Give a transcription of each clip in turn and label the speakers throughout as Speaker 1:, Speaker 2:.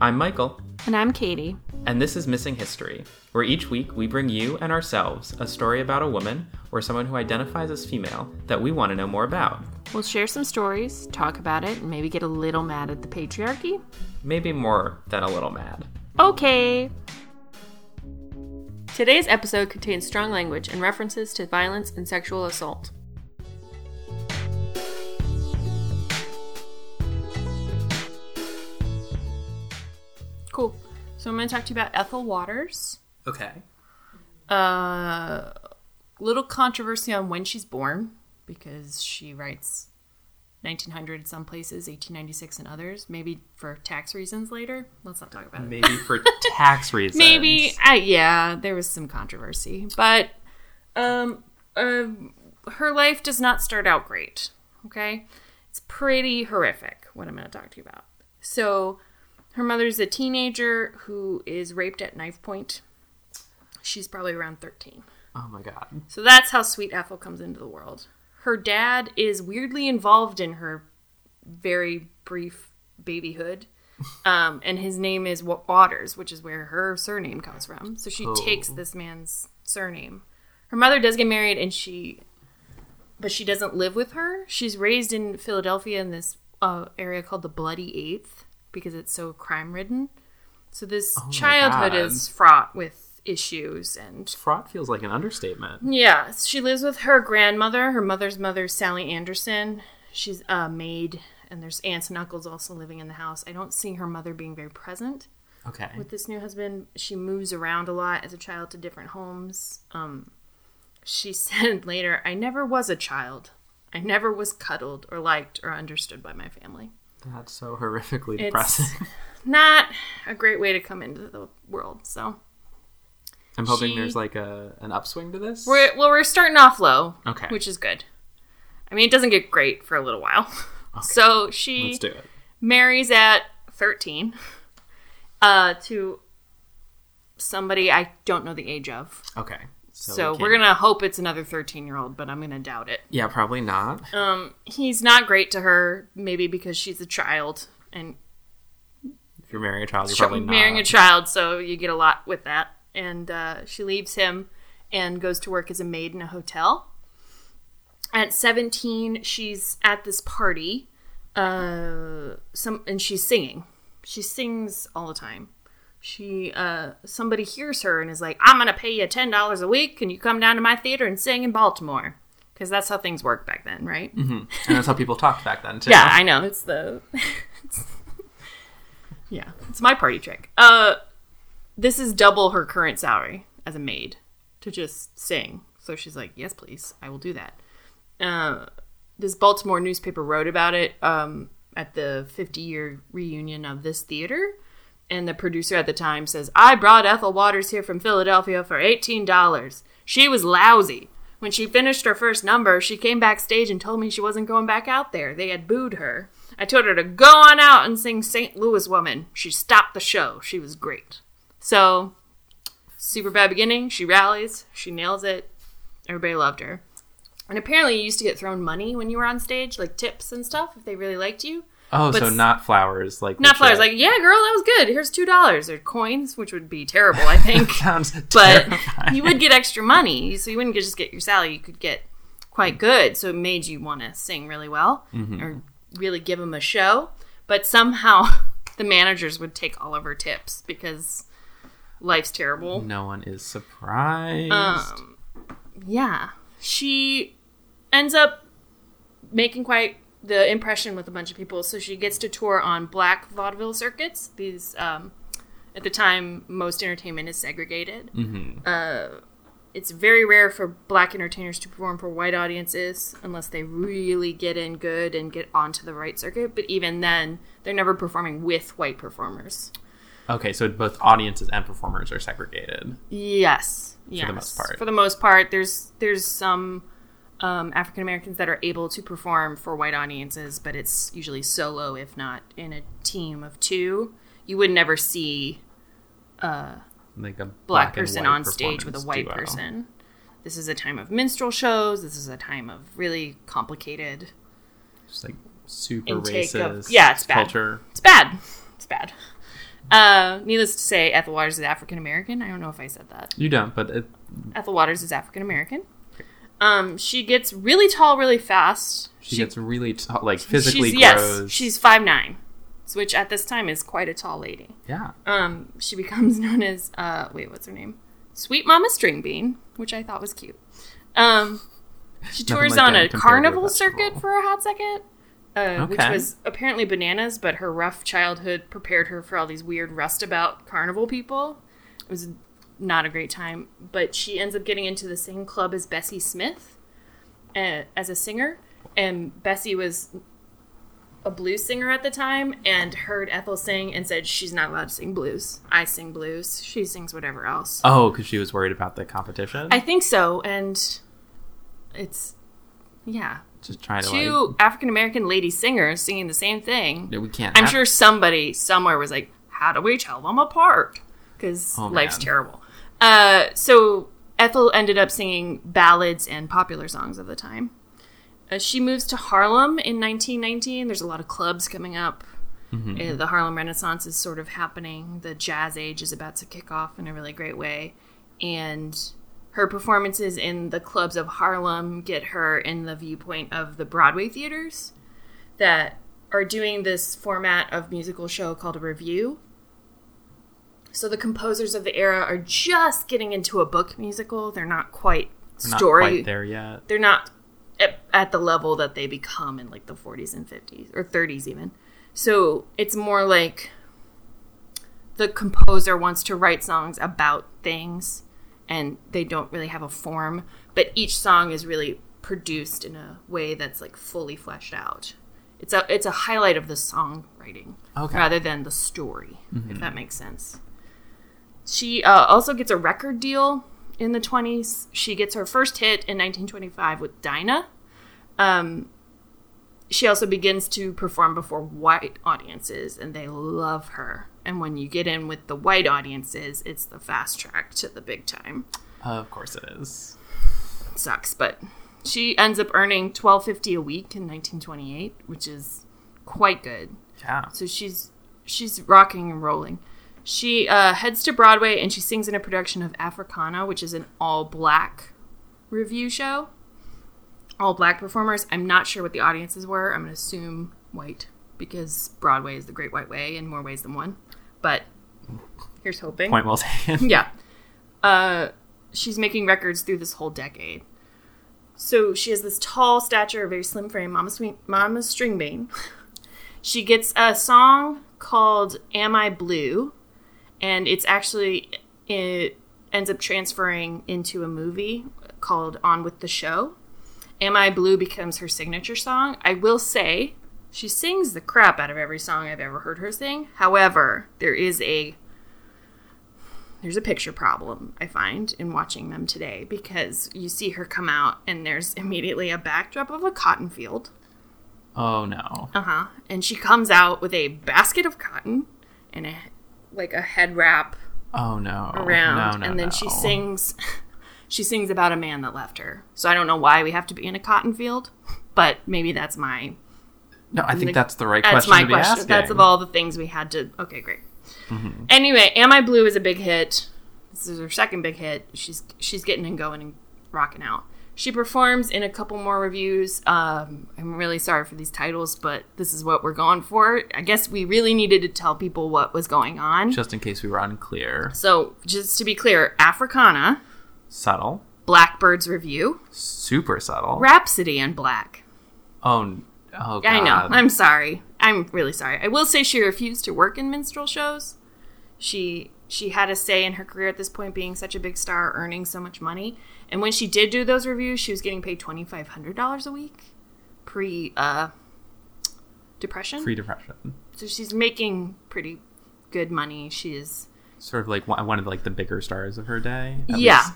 Speaker 1: I'm Michael,
Speaker 2: And I'm Katie.
Speaker 1: and this is Missing History, where each week we bring you and ourselves a story about a woman or someone who identifies as female that we want to know more about.
Speaker 2: We'll share some stories, talk about it, and maybe get a little mad at the patriarchy.
Speaker 1: Maybe more than a little mad.
Speaker 2: Okay. Today's episode contains strong language and references to violence and sexual assault. So I'm going to talk to you about Ethel Waters.
Speaker 1: Okay.
Speaker 2: Uh, little controversy on when she's born because she writes 1900 in some places, 1896 in others. Maybe for tax reasons later. Let's not talk about it.
Speaker 1: Maybe for tax reasons.
Speaker 2: Maybe, uh, yeah, there was some controversy, but um, uh, her life does not start out great. Okay, it's pretty horrific. What I'm going to talk to you about. So, her mother's a teenager who is raped at knife point. She's probably around 13.
Speaker 1: Oh my god.
Speaker 2: So that's how Sweet Ethel comes into the world. Her dad is weirdly involved in her very brief babyhood. Um, and his name is Waters, which is where her surname comes from. So she
Speaker 1: Oh.
Speaker 2: takes this man's surname. Her mother does get married, and she, but she doesn't live with her. She's raised in Philadelphia in this uh, area called the Bloody Eighth because it's so crime ridden. So this
Speaker 1: Oh
Speaker 2: childhood
Speaker 1: God.
Speaker 2: is fraught with issues and
Speaker 1: Fraught feels like an understatement.
Speaker 2: yeah, she lives with her grandmother. Her mother's mother, Sally Anderson. She's a maid, and there's aunts and uncles also living in the house. I don't see her mother being very present
Speaker 1: Okay.
Speaker 2: with this new husband. She moves around a lot as a child to different homes. Um, she said later, "I never was a child. I never was cuddled or liked or understood by my family."
Speaker 1: That's so horrifically
Speaker 2: It's
Speaker 1: depressing.
Speaker 2: not a great way to come into the world. So
Speaker 1: I'm hoping
Speaker 2: she-
Speaker 1: there's like a an upswing to this.
Speaker 2: We're well, we're starting off low,
Speaker 1: Okay.
Speaker 2: which is good. I mean, it doesn't get great for a little while. So she
Speaker 1: Let's do it.
Speaker 2: marries at thirteen uh, to somebody I don't know the age of.
Speaker 1: Okay. So,
Speaker 2: So,
Speaker 1: we
Speaker 2: we're gonna hope it's another thirteen-year-old, but I'm gonna doubt it.
Speaker 1: Yeah, probably not.
Speaker 2: Um, he's not great to her, maybe because she's a child and
Speaker 1: If you're marrying a child, you're probably not.
Speaker 2: marrying a child, so you get a lot with that. And uh, she leaves him and goes to work as a maid in a hotel. At 17, she's at this party, uh, some, and she's singing. She sings all the time. She, uh, somebody hears her and is like, "I'm gonna pay you ten dollars a week. Can you come down to my theater and sing in Baltimore?" Because that's how things work back then, right? mm-hmm.
Speaker 1: and that's how people talked back then too.
Speaker 2: Yeah, I know. It's the it's- Yeah, it's my party trick. Uh this is double her current salary as a maid to just sing. So she's like, "Yes, please. I will do that." Uh this Baltimore newspaper wrote about it um at the 50-year reunion of this theater. And the producer at the time says, I brought Ethel Waters here from Philadelphia for $18. She was lousy. When she finished her first number, she came backstage and told me she wasn't going back out there. They had booed her. I told her to go on out and sing St. Louis Woman. She stopped the show. She was great. So, super bad beginning. She rallies. She nails it. Everybody loved her. And apparently, you used to get thrown money when you were on stage, like tips and stuff, if they really liked you.
Speaker 1: Oh,
Speaker 2: But
Speaker 1: so not flowers, like
Speaker 2: Not flowers. Like, yeah, girl, that was good. Here's two dollars or coins, which would be terrible, I think.
Speaker 1: sounds
Speaker 2: but
Speaker 1: terrifying.
Speaker 2: you would get extra money, so you wouldn't just get your salary. You could get quite good, so it made you want to sing really well or really give them a show. But somehow, the managers would take all of her tips because life's terrible.
Speaker 1: No one is surprised.
Speaker 2: Um, yeah, she ends up making quite the impression with a bunch of people. So she gets to tour on black vaudeville circuits. These, um, at the time, most entertainment is segregated. Uh, it's very rare for black entertainers to perform for white audiences unless they really get in good and get onto the right circuit. But even then, they're never performing with white performers.
Speaker 1: okay, so both audiences and performers are segregated.
Speaker 2: Yes, yes.
Speaker 1: the most part.
Speaker 2: For the most part, there's there's some um, African Americans that are able to perform for white audiences, but it's usually solo, if not in a team of two. You would never see
Speaker 1: Like a
Speaker 2: black,
Speaker 1: black
Speaker 2: person on stage with a white
Speaker 1: duo.
Speaker 2: person. This is a time of minstrel shows. This is a time of really complicated.
Speaker 1: Just like super racist.
Speaker 2: of- yeah, it's bad.
Speaker 1: culture.
Speaker 2: It's bad. It's bad. Uh, needless to say, Ethel Waters is African American. I don't know if I said that.
Speaker 1: You don't, but it,
Speaker 2: Ethel Waters is African American. Um, she gets really tall really fast.
Speaker 1: she, gets really tall, like physically
Speaker 2: she's,
Speaker 1: grows.
Speaker 2: Yes, she's five nine, which at this time is quite a tall lady.
Speaker 1: yeah.
Speaker 2: Um, she becomes known as uh, wait, what's her name? Sweet Mama String Bean, which I thought was cute. Um, she tours
Speaker 1: like
Speaker 2: on a carnival circuit for a hot second, uh, which was apparently bananas. But her rough childhood prepared her for all these weird rustabout carnival people. It was not a great time, but she ends up getting into the same club as Bessie Smith uh, as a singer, and Bessie was a blues singer at the time and heard Ethel sing and said she's not allowed to sing blues. I sing blues. She sings whatever else.
Speaker 1: Oh, because she was worried about the competition.
Speaker 2: I think so, and it's yeah,
Speaker 1: Just trying to
Speaker 2: two
Speaker 1: like.
Speaker 2: African American lady singers singing the same thing.
Speaker 1: Yeah, we can't.
Speaker 2: I'm
Speaker 1: have-
Speaker 2: sure somebody somewhere was like, "How do we tell them apart?" Because
Speaker 1: Oh,
Speaker 2: life's terrible. Uh, so Ethel ended up singing ballads and popular songs of the time. Uh, she moves to Harlem in 1919. There's a lot of clubs coming up. Uh, the Harlem Renaissance is sort of happening. The jazz age is about to kick off in a really great way. And her performances in the clubs of Harlem get her in the viewpoint of the Broadway theaters that are doing this format of musical show called a revue. So the composers of the era are just getting into a book musical. They're not quite
Speaker 1: We're not
Speaker 2: story.
Speaker 1: quite there yet.
Speaker 2: They're not at, at the level that they become in like the 40s and 50s or 30s even. So it's more like the composer wants to write songs about things and they don't really have a form, but each song is really produced in a way that's like fully fleshed out. It's a it's a highlight of the songwriting
Speaker 1: Okay.
Speaker 2: rather than the story, if mm-hmm. that makes sense. She uh, also gets a record deal in the 20s. She gets her first hit in 1925 with Dinah. Um, she also begins to perform before white audiences, and they love her. And when you get in with the white audiences, it's the fast track to the big time.
Speaker 1: Of course it is.
Speaker 2: sucks, but she ends up earning 12.50 a week in 1928, which is quite good.
Speaker 1: Yeah.
Speaker 2: So she's she's rocking and rolling. She uh, heads to Broadway and she sings in a production of Africana, which is an all black revue show. All black performers. I'm not sure what the audiences were. I'm going to assume white because Broadway is the great white way in more ways than one. But here's hoping.
Speaker 1: Point well taken.
Speaker 2: Yeah. Uh, she's making records through this whole decade. So she has this tall stature, very slim frame, Mama, Swing- Mama Stringbane. she gets a song called Am I Blue? And it's actually, it ends up transferring into a movie called On With the Show. Am I Blue becomes her signature song. I will say, she sings the crap out of every song I've ever heard her sing. However, there is a there's a picture problem I find in watching them today because you see her come out and there's immediately a backdrop of a cotton field.
Speaker 1: Oh no.
Speaker 2: Uh huh. And she comes out with a basket of cotton and a like a head wrap
Speaker 1: Oh no.
Speaker 2: around,
Speaker 1: No, no,
Speaker 2: and then
Speaker 1: no.
Speaker 2: she sings. She sings about a man that left her. So I don't know why we have to be in a cotton field, but maybe that's my
Speaker 1: No, I think that's the right question.
Speaker 2: that's
Speaker 1: question
Speaker 2: my
Speaker 1: to
Speaker 2: question.
Speaker 1: asking.
Speaker 2: That's of all the things we had to. Okay, great.
Speaker 1: Mm-hmm.
Speaker 2: Anyway, "Am I Blue" is a big hit. This is her second big hit. She's she's getting and going and rocking out. She performs in a couple more revues. Um, I'm really sorry for these titles, but this is what we're going for. I guess we really needed to tell people what was going on.
Speaker 1: Just in case we were unclear.
Speaker 2: so, just to be clear, Africana,
Speaker 1: Subtle.
Speaker 2: Blackbird's Review,
Speaker 1: Super subtle.
Speaker 2: Rhapsody in Black.
Speaker 1: oh, oh God.
Speaker 2: I know. I'm sorry. I'm really sorry. I will say she refused to work in minstrel shows. She she had a say in her career at this point, being such a big star, earning so much money. And when she did do those revues, she was getting paid twenty five hundred dollars a week, pre uh, depression.
Speaker 1: Free depression.
Speaker 2: So she's making pretty good money. She is
Speaker 1: Sort of like one of like the bigger stars of her day.
Speaker 2: yeah.
Speaker 1: least.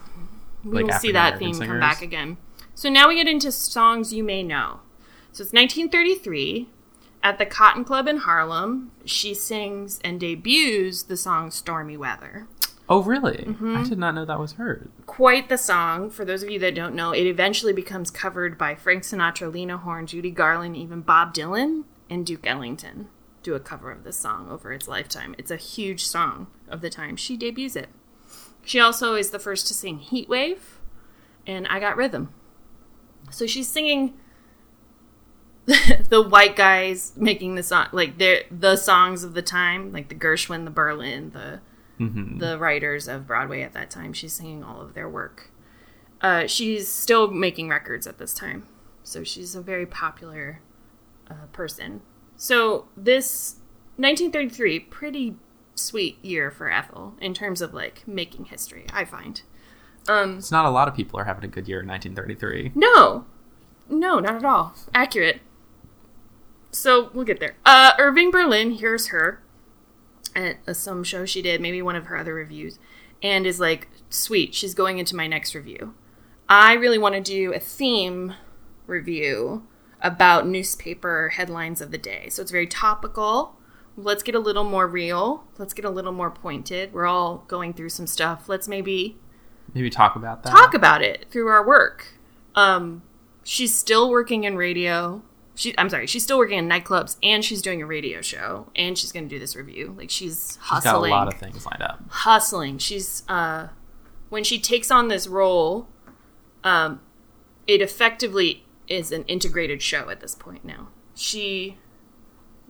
Speaker 2: we
Speaker 1: like
Speaker 2: will see that theme come back again. So now we get into songs you may know. So it's 1933 at the Cotton Club in Harlem. She sings and debuts the song "Stormy Weather."
Speaker 1: Oh really?
Speaker 2: Mm-hmm.
Speaker 1: I did not know that was her.
Speaker 2: Quite the song. For those of you that don't know, it eventually becomes covered by Frank Sinatra, Lena Horne, Judy Garland, even Bob Dylan, and Duke Ellington. do a cover of this song over its lifetime. It's a huge song of the time she debuts it. She also is the first to sing Heat Wave and I Got Rhythm. So she's singing the white guys making the song like the the songs of the time, like the Gershwin, the Berlin, the
Speaker 1: Mm-hmm.
Speaker 2: the writers of Broadway at that time. She's singing all of their work. Uh, she's still making records at this time, so she's a very popular uh, person. So this 1933, pretty sweet year for Ethel in terms of like making history. I find. Um,
Speaker 1: It's not a lot of people are having a good year in 1933.
Speaker 2: no, no, not at all. Accurate. So we'll get there. Uh, Irving Berlin hears her at some show she did, maybe one of her other revues, and is like, "Sweet, she's going into my next revue. I really want to do a theme revue about newspaper headlines of the day. So it's very topical. Let's get a little more real. Let's get a little more pointed. We're all going through some stuff. Let's maybe
Speaker 1: Maybe talk about that.
Speaker 2: talk about it through our work. Um, she's still working in radio. She, I'm sorry, she's still working in nightclubs, and she's doing a radio show, and she's going to do this revue. Like she's hustling.
Speaker 1: She's got a lot of things lined up.
Speaker 2: hustling. She's uh, when she takes on this role, um, it effectively is an integrated show at this point now. She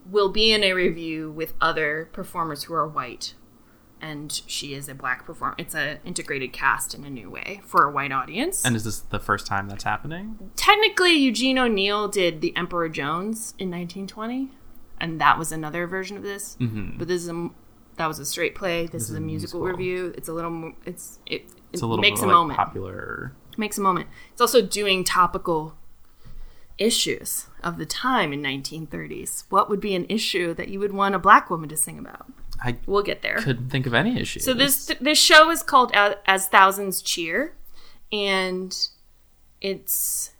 Speaker 2: will be in a revue with other performers who are white and she is a black performer it's an integrated cast in a new way for a white audience
Speaker 1: And is this the first time that's happening?
Speaker 2: technically eugene o'neill did the emperor jones in 1920 and that was another version of this
Speaker 1: Mhm.
Speaker 2: but this is a that was a straight play this, is, a musical,
Speaker 1: musical.
Speaker 2: review it's a little it's it,
Speaker 1: It's
Speaker 2: it
Speaker 1: a little
Speaker 2: makes a
Speaker 1: like
Speaker 2: moment
Speaker 1: popular.
Speaker 2: makes a moment. It's also doing topical issues of the time in 1930s. What would be an issue that you would want a black woman to sing about?
Speaker 1: I
Speaker 2: We'll get there.
Speaker 1: couldn't think of any issues.
Speaker 2: So this this show is called As Thousands Cheer, and it's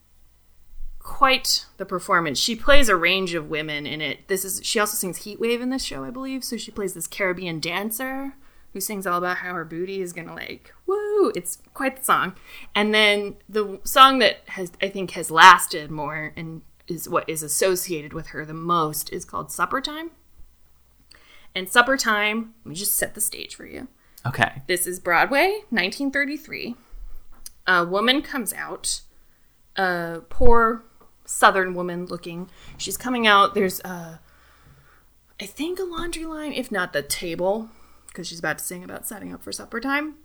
Speaker 2: quite the performance. She plays a range of women in it. This is she also sings Heat Wave in this show, I believe. So she plays this Caribbean dancer who sings all about how her booty is gonna like woo. It's quite the song. And then the song that has I think has lasted more and is what is associated with her the most is called Supper Time. And Supper Time, let me just set the stage for you.
Speaker 1: okay.
Speaker 2: This is Broadway, 1933. A woman comes out, a poor southern woman looking. She's coming out. There's, a, I think, a laundry line, if not the table, because she's about to sing about setting up for supper time.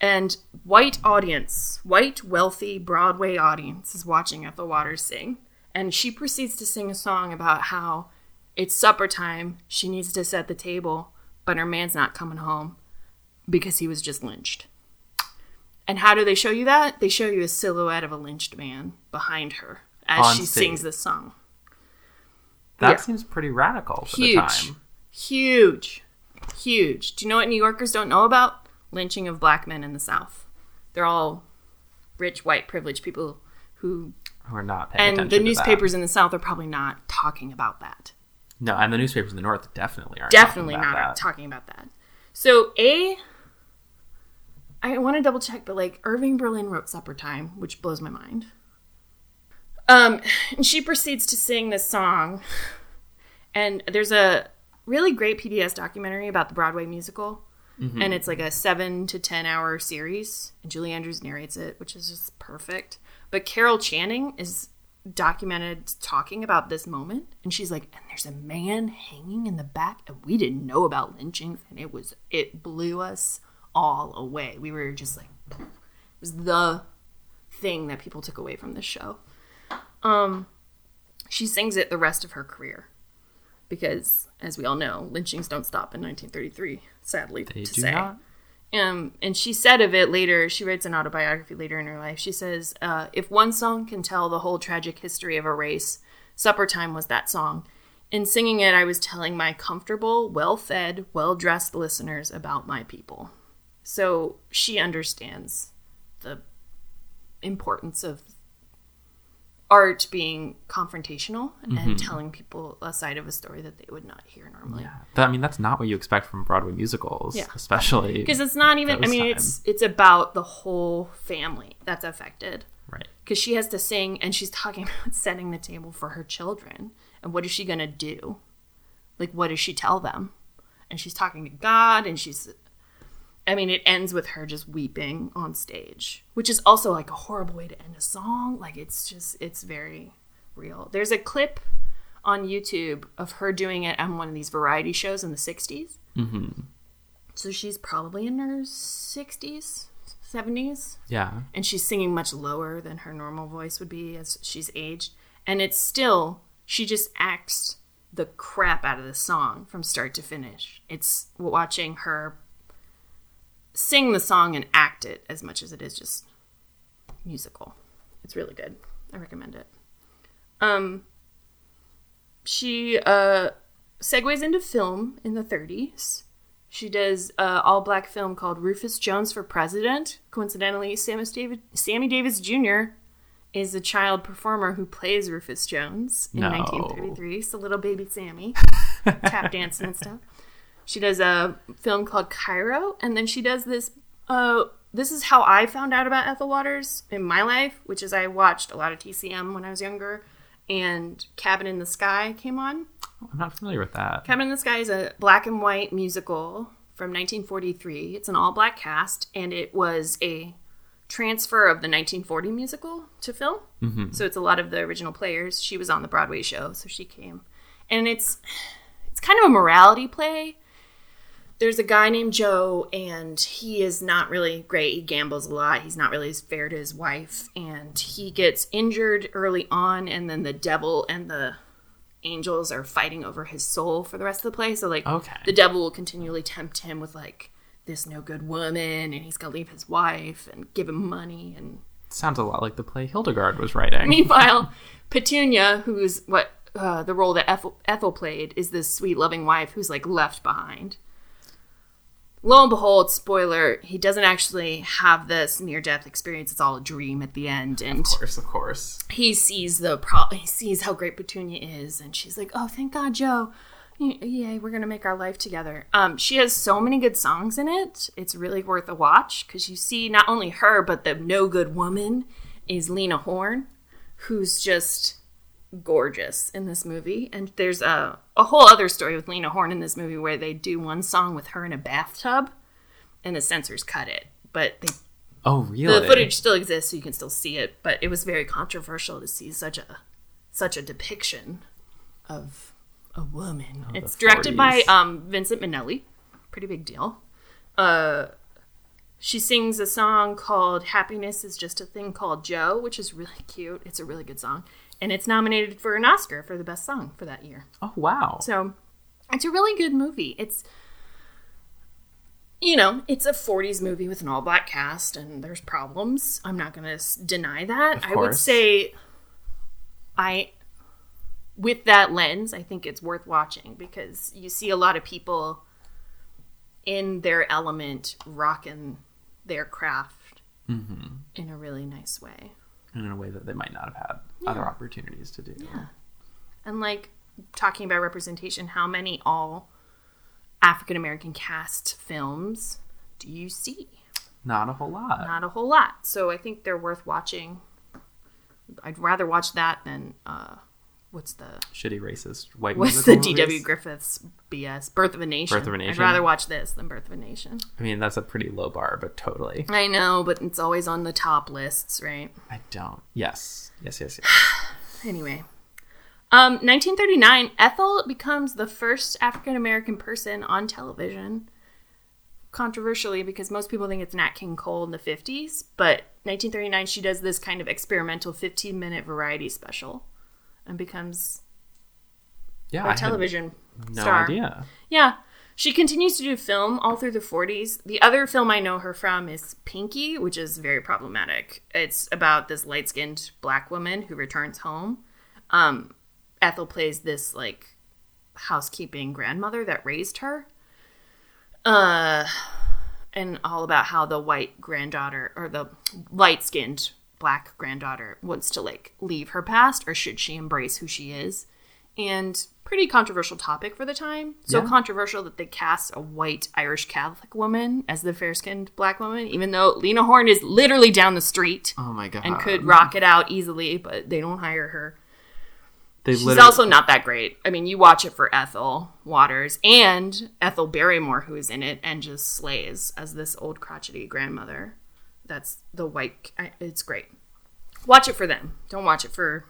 Speaker 2: And white audience, white, wealthy Broadway audience is watching Ethel Waters sing. And she proceeds to sing a song about how it's supper time. She needs to set the table, but her man's not coming home because he was just lynched. And how do they show you that? They show you a silhouette of a lynched man behind her as
Speaker 1: On
Speaker 2: she
Speaker 1: stage.
Speaker 2: sings this song.
Speaker 1: That
Speaker 2: Yeah.
Speaker 1: seems pretty radical for the
Speaker 2: Huge.
Speaker 1: time.
Speaker 2: Huge. Huge. Do you know what New Yorkers don't know about? Lynching of black men in the South. They're all rich, white, privileged people who.
Speaker 1: We're not paying
Speaker 2: And the
Speaker 1: to that.
Speaker 2: newspapers in the South are probably not talking about that.
Speaker 1: No, and the newspapers in the north definitely aren't.
Speaker 2: definitely
Speaker 1: talking
Speaker 2: not
Speaker 1: that.
Speaker 2: talking about that. So a I want to double check, but like Irving Berlin wrote Supper Time, which blows my mind. Um, and she proceeds to sing this song, and there's a really great PBS documentary about the Broadway musical, and it's like a seven to ten hour series, and Julie Andrews narrates it, which is just perfect. But Carol Channing is documented talking about this moment and she's like and there's a man hanging in the back and we didn't know about lynchings and it was it blew us all away. We were just like it was the thing that people took away from this show. Um she sings it the rest of her career because as we all know lynchings don't stop in 1933 sadly
Speaker 1: They
Speaker 2: to
Speaker 1: do
Speaker 2: say.
Speaker 1: not.
Speaker 2: Um, and she said of it later, she writes an autobiography later in her life. She says, uh, If one song can tell the whole tragic history of a race, Supper Time was that song. In singing it, I was telling my comfortable, well fed, well dressed listeners about my people. So she understands the importance of art being confrontational and mm-hmm. telling people a side of a story that they would not hear normally.
Speaker 1: Yeah, I mean that's not what you expect from Broadway musicals,
Speaker 2: Yeah.
Speaker 1: especially
Speaker 2: because it's not even i mean it's it's about the whole family that's affected
Speaker 1: right.
Speaker 2: because she has to sing and she's talking about setting the table for her children and what is she going to do Like, what does she tell them? And she's talking to God, and she's. I mean, it ends with her just weeping on stage, which is also like a horrible way to end a song. Like, it's just, it's very real. There's a clip on YouTube of her doing it on one of these variety shows in the 60s. Mm-hmm. So she's probably in her 60s, 70s
Speaker 1: Yeah.
Speaker 2: and she's singing much lower than her normal voice would be as she's aged. And it's still, she just acts the crap out of the song from start to finish. It's watching her sing the song and act it as much as it is just musical. It's really good. I recommend it. Um, she uh, segues into film in the 30s. She does uh, all black film called Rufus Jones for President. Coincidentally, Sammy Davis, Sammy Davis Jr. is a child performer who plays Rufus Jones in
Speaker 1: No.
Speaker 2: 1933. So little baby Sammy, tap dancing and stuff. She does a film called Cairo, and then she does this. Uh, this is how I found out about Ethel Waters in my life, which is I watched a lot of TCM when I was younger, and Cabin in the Sky came on.
Speaker 1: I'm not familiar with that.
Speaker 2: Cabin in the Sky is a black and white musical from 1943. It's an all black cast, and it was a transfer of the 1940 musical to film. Mm-hmm. So it's a lot of the original players. She was on the Broadway show, so she came, and it's it's kind of a morality play. There's a guy named Joe, and he is not really great. He gambles a lot. He's not really fair to his wife, and he gets injured early on, and then the devil and the angels are fighting over his soul for the rest of the play. So like
Speaker 1: Okay.
Speaker 2: the devil will continually tempt him with like this no good woman and he's gonna leave his wife and give him money and
Speaker 1: Sounds a lot like the play Hildegard was writing.
Speaker 2: meanwhile Petunia, who's what uh, the role that Ethel, Ethel played, is this sweet loving wife who's like left behind. Lo and behold, spoiler, he doesn't actually have this near death experience. It's all a dream at the end and
Speaker 1: of course, of course.
Speaker 2: he sees the pro he sees how great petunia is and she's like oh thank god joe yay we're gonna make our life together um she has so many good songs in it it's really worth a watch because you see not only her but the no good woman is lena horne who's just gorgeous in this movie and there's a, a whole other story with lena horne in this movie where they do one song with her in a bathtub and the censors cut it but they
Speaker 1: Oh, really?
Speaker 2: the footage still exists, so you can still see it. But it was very controversial to see such a such a depiction of a woman. it's directed by um, Vincent Minnelli, pretty big deal. Uh, she sings a song called "Happiness Is Just a Thing Called Joe," which is really cute. It's a really good song, and it's nominated for an Oscar for the best song for that year.
Speaker 1: Oh, wow.
Speaker 2: So it's a really good movie. It's you know, it's a 40s movie with an all black cast and there's problems. I'm not going to deny that. I would say I with that lens, I think it's worth watching because you see a lot of people in their element rocking their craft
Speaker 1: Mm-hmm.
Speaker 2: in a really nice way.
Speaker 1: In a way that they might not have had other opportunities to do.
Speaker 2: Yeah. And like talking about representation, how many all African American cast films do you see?
Speaker 1: Not a whole lot.
Speaker 2: Not a whole lot. So I think they're worth watching. I'd rather watch that than uh what's the
Speaker 1: Shitty racist white
Speaker 2: what's the D.W. Griffiths BS? Birth of a Nation.
Speaker 1: Birth of a Nation.
Speaker 2: I'd rather watch this than Birth of a Nation.
Speaker 1: I mean, that's a pretty low bar, but totally.
Speaker 2: I know, but it's always on the top lists, right?
Speaker 1: I don't. Yes. Yes, yes, yes.
Speaker 2: Anyway. Um, 1939, Ethel becomes the first African American person on television. Controversially, because most people think it's Nat King Cole in the 50s, but 1939, she does this kind of experimental 15 minute variety special and becomes
Speaker 1: Yeah,
Speaker 2: a television
Speaker 1: no
Speaker 2: star.
Speaker 1: idea.
Speaker 2: Yeah. She continues to do film all through the 40s. The other film I know her from is Pinky, which is very problematic. It's about this light skinned black woman who returns home. Um, Ethel plays this, like, housekeeping grandmother that raised her. Uh, and all about how the white granddaughter, or the light skinned black granddaughter, wants to, like, leave her past, or should she embrace who she is? and pretty controversial topic for the time. So
Speaker 1: Yeah.
Speaker 2: controversial that they cast a white Irish Catholic woman as the fair skinned black woman, even though Lena Horne is literally down the street
Speaker 1: Oh my god.
Speaker 2: and could rock it out easily, but they don't hire her.
Speaker 1: They
Speaker 2: She's
Speaker 1: literally
Speaker 2: also not that great. I mean, you watch it for Ethel Waters and Ethel Barrymore, who is in it and just slays as this old crotchety grandmother. That's the white. I- It's great. Watch it for them. Don't watch it for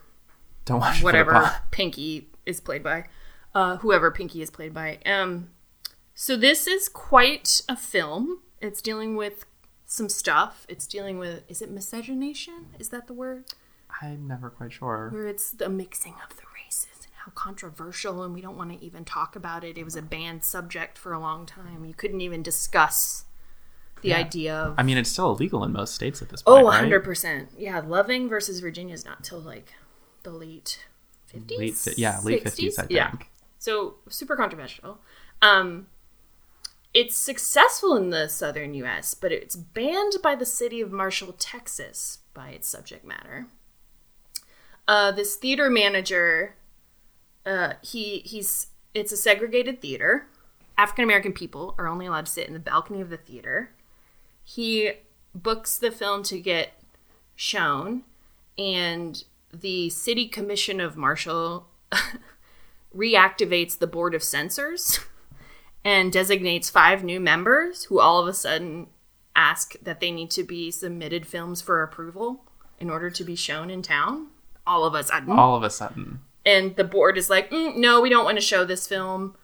Speaker 1: don't watch it for
Speaker 2: whatever. Pinky is played by, uh, whoever Pinky is played by. Um, so this is quite a film. It's dealing with some stuff. It's dealing with is it miscegenation? Is that the word?
Speaker 1: I'm never quite sure.
Speaker 2: Where it's the mixing of the races and how controversial, and we don't want to even talk about it. It was a banned subject for a long time. You couldn't even discuss the
Speaker 1: Yeah.
Speaker 2: idea of
Speaker 1: I mean, it's still illegal in most states at this point.
Speaker 2: oh, 100%. Yeah, Loving versus Virginia is not till like the late 50s.
Speaker 1: Late, yeah, late 50s, I think.
Speaker 2: Yeah. So super controversial. Um, it's successful in the southern U.S., but it's banned by the city of Marshall, Texas, by its subject matter. Uh, this theater manager, uh, he he's it's a segregated theater. African American people are only allowed to sit in the balcony of the theater. He books the film to get shown, and the city commission of Marshall reactivates the board of censors and designates five new members who all of a sudden ask that they need to be submitted films for approval in order to be shown in town. All of a sudden.
Speaker 1: All of a sudden.
Speaker 2: And the board is like, mm, no, we don't want to show this film.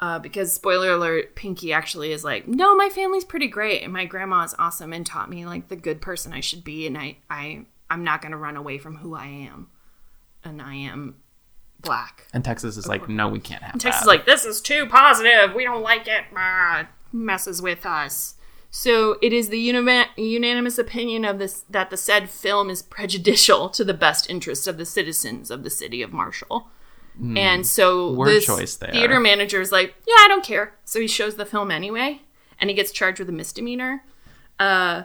Speaker 2: Uh, because spoiler alert, Pinky actually is like, no, my family's pretty great, and my grandma is awesome and taught me like the good person I should be, and I, I, I'm not gonna run away from who I am, and I am black.
Speaker 1: And Texas is like, no, we can't have
Speaker 2: Texas is like, this is too positive. We don't like it. Ah, messes with us. So it is the unanimous opinion of this that the said film is prejudicial to the best interests of the citizens of the city of Marshall. And so.
Speaker 1: Word
Speaker 2: this
Speaker 1: choice there.
Speaker 2: theater manager is like, yeah, I don't care. So he shows the film anyway, and he gets charged with a misdemeanor. Uh,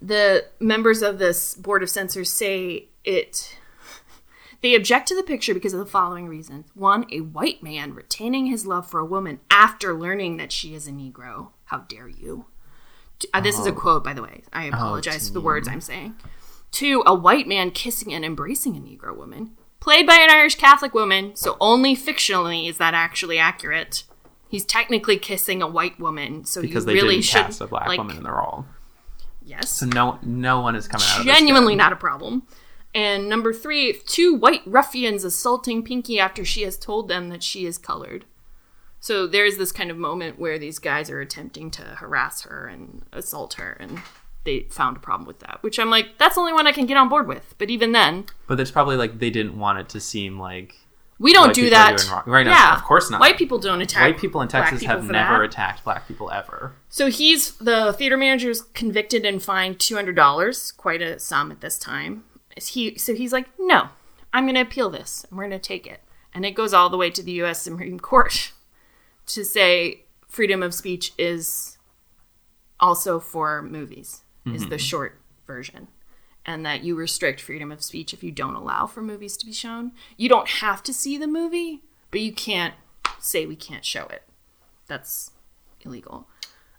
Speaker 2: the members of this board of censors say it they object to the picture because of the following reasons. One, a white man retaining his love for a woman after learning that she is a Negro. How dare you? Uh, this is a quote, by the way. I apologize for the words I'm saying. Two, a white man kissing and embracing a Negro woman, played by an Irish Catholic woman, so only fictionally is that actually accurate. He's technically kissing a white woman, so
Speaker 1: because
Speaker 2: you
Speaker 1: they
Speaker 2: really should
Speaker 1: cast a black
Speaker 2: like,
Speaker 1: woman in the role.
Speaker 2: Yes,
Speaker 1: So no, no one is coming out
Speaker 2: genuinely not a problem. And number three, two white ruffians assaulting Pinky after she has told them that she is colored. So there's this kind of moment where these guys are attempting to harass her and assault her, and they found a problem with that. Which I'm like, that's the only one I can get on board with. But even then,
Speaker 1: But it's probably like they didn't want it to seem like
Speaker 2: we don't do that.
Speaker 1: Right, no,
Speaker 2: yeah,
Speaker 1: of course not.
Speaker 2: White people don't attack.
Speaker 1: white people in Texas
Speaker 2: people
Speaker 1: have never
Speaker 2: that.
Speaker 1: attacked black people ever.
Speaker 2: So he's the theater manager is convicted and fined two hundred dollars, quite a sum at this time. He so he's like, no, I'm going to appeal this, and we're going to take it, and it goes all the way to the U.S. Supreme Court to say freedom of speech is also for movies is the short version. And that you restrict freedom of speech if you don't allow for movies to be shown. You don't have to see the movie, but you can't say we can't show it. That's illegal.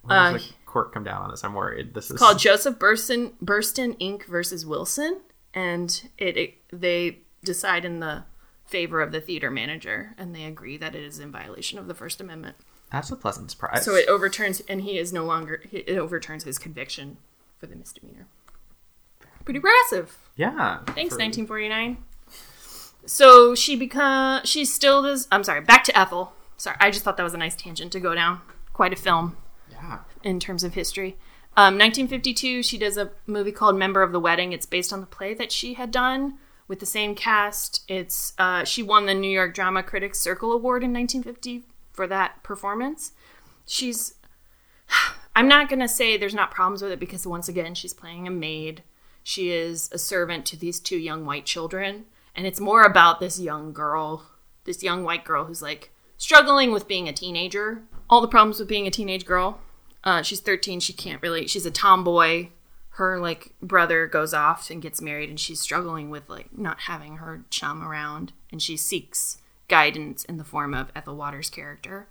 Speaker 1: When
Speaker 2: Uh,
Speaker 1: the court come down on this? I'm worried. This is
Speaker 2: called Joseph Burstyn Burstyn Inc. versus Wilson, and it, it they decide in the favor of the theater manager, and they agree that it is in violation of the First Amendment.
Speaker 1: that's a pleasant surprise.
Speaker 2: So it overturns, and he is no longer it overturns his conviction for the misdemeanor. Pretty progressive.
Speaker 1: yeah,
Speaker 2: Thanks,
Speaker 1: for-
Speaker 2: 1949. So she become she still does. I'm sorry. Back to Ethel. Sorry, I just thought that was a nice tangent to go down. Quite a film
Speaker 1: Yeah,
Speaker 2: in terms of history. Um, 1952, she does a movie called Member of the Wedding. It's based on the play that she had done with the same cast. It's uh, she won the New York Drama Critics Circle Award in 1950 for that performance. She's I'm not gonna say there's not problems with it because once again she's playing a maid. She is a servant to these two young white children, and it's more about this young girl, this young white girl who's like struggling with being a teenager. All the problems with being a teenage girl. Uh, she's 13. She can't really. She's a tomboy. Her like brother goes off and gets married, and she's struggling with like not having her chum around, and she seeks guidance in the form of Ethel Waters' character,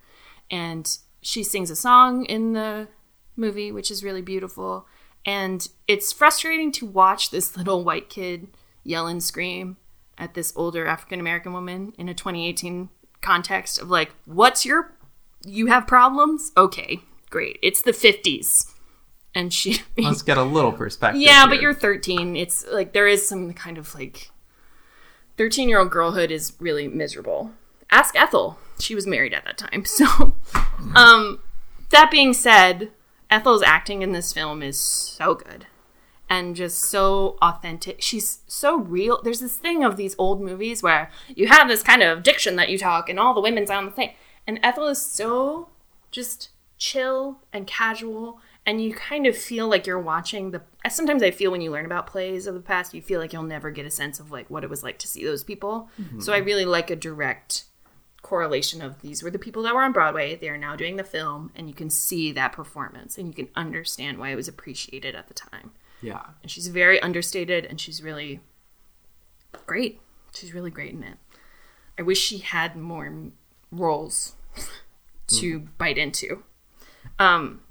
Speaker 2: and she sings a song in the movie, which is really beautiful. And it's frustrating to watch this little white kid yell and scream at this older African American woman in a 2018 context of like, what's your, you have problems? Okay, great. It's the 50s. And she,
Speaker 1: Let's get a little perspective.
Speaker 2: yeah,
Speaker 1: here.
Speaker 2: but you're 13. It's like, there is some kind of like, 13 year old girlhood is really miserable. Ask Ethel. She was married at that time. So, um, that being said, Ethel's acting in this film is so good and just so authentic. She's so real. There's this thing of these old movies where you have this kind of diction that you talk and all the women sound the same. And Ethel is so just chill and casual and you kind of feel like you're watching the sometimes I feel when you learn about plays of the past, you feel like you'll never get a sense of like what it was like to see those people. So I mm-hmm. really like a direct correlation of these were the people that were on Broadway. They are now doing the film, and you can see that performance, and you can understand why it was appreciated at the time.
Speaker 1: yeah.
Speaker 2: And she's very understated, and she's really great. She's really great in it. I wish she had more roles to bite into. Um,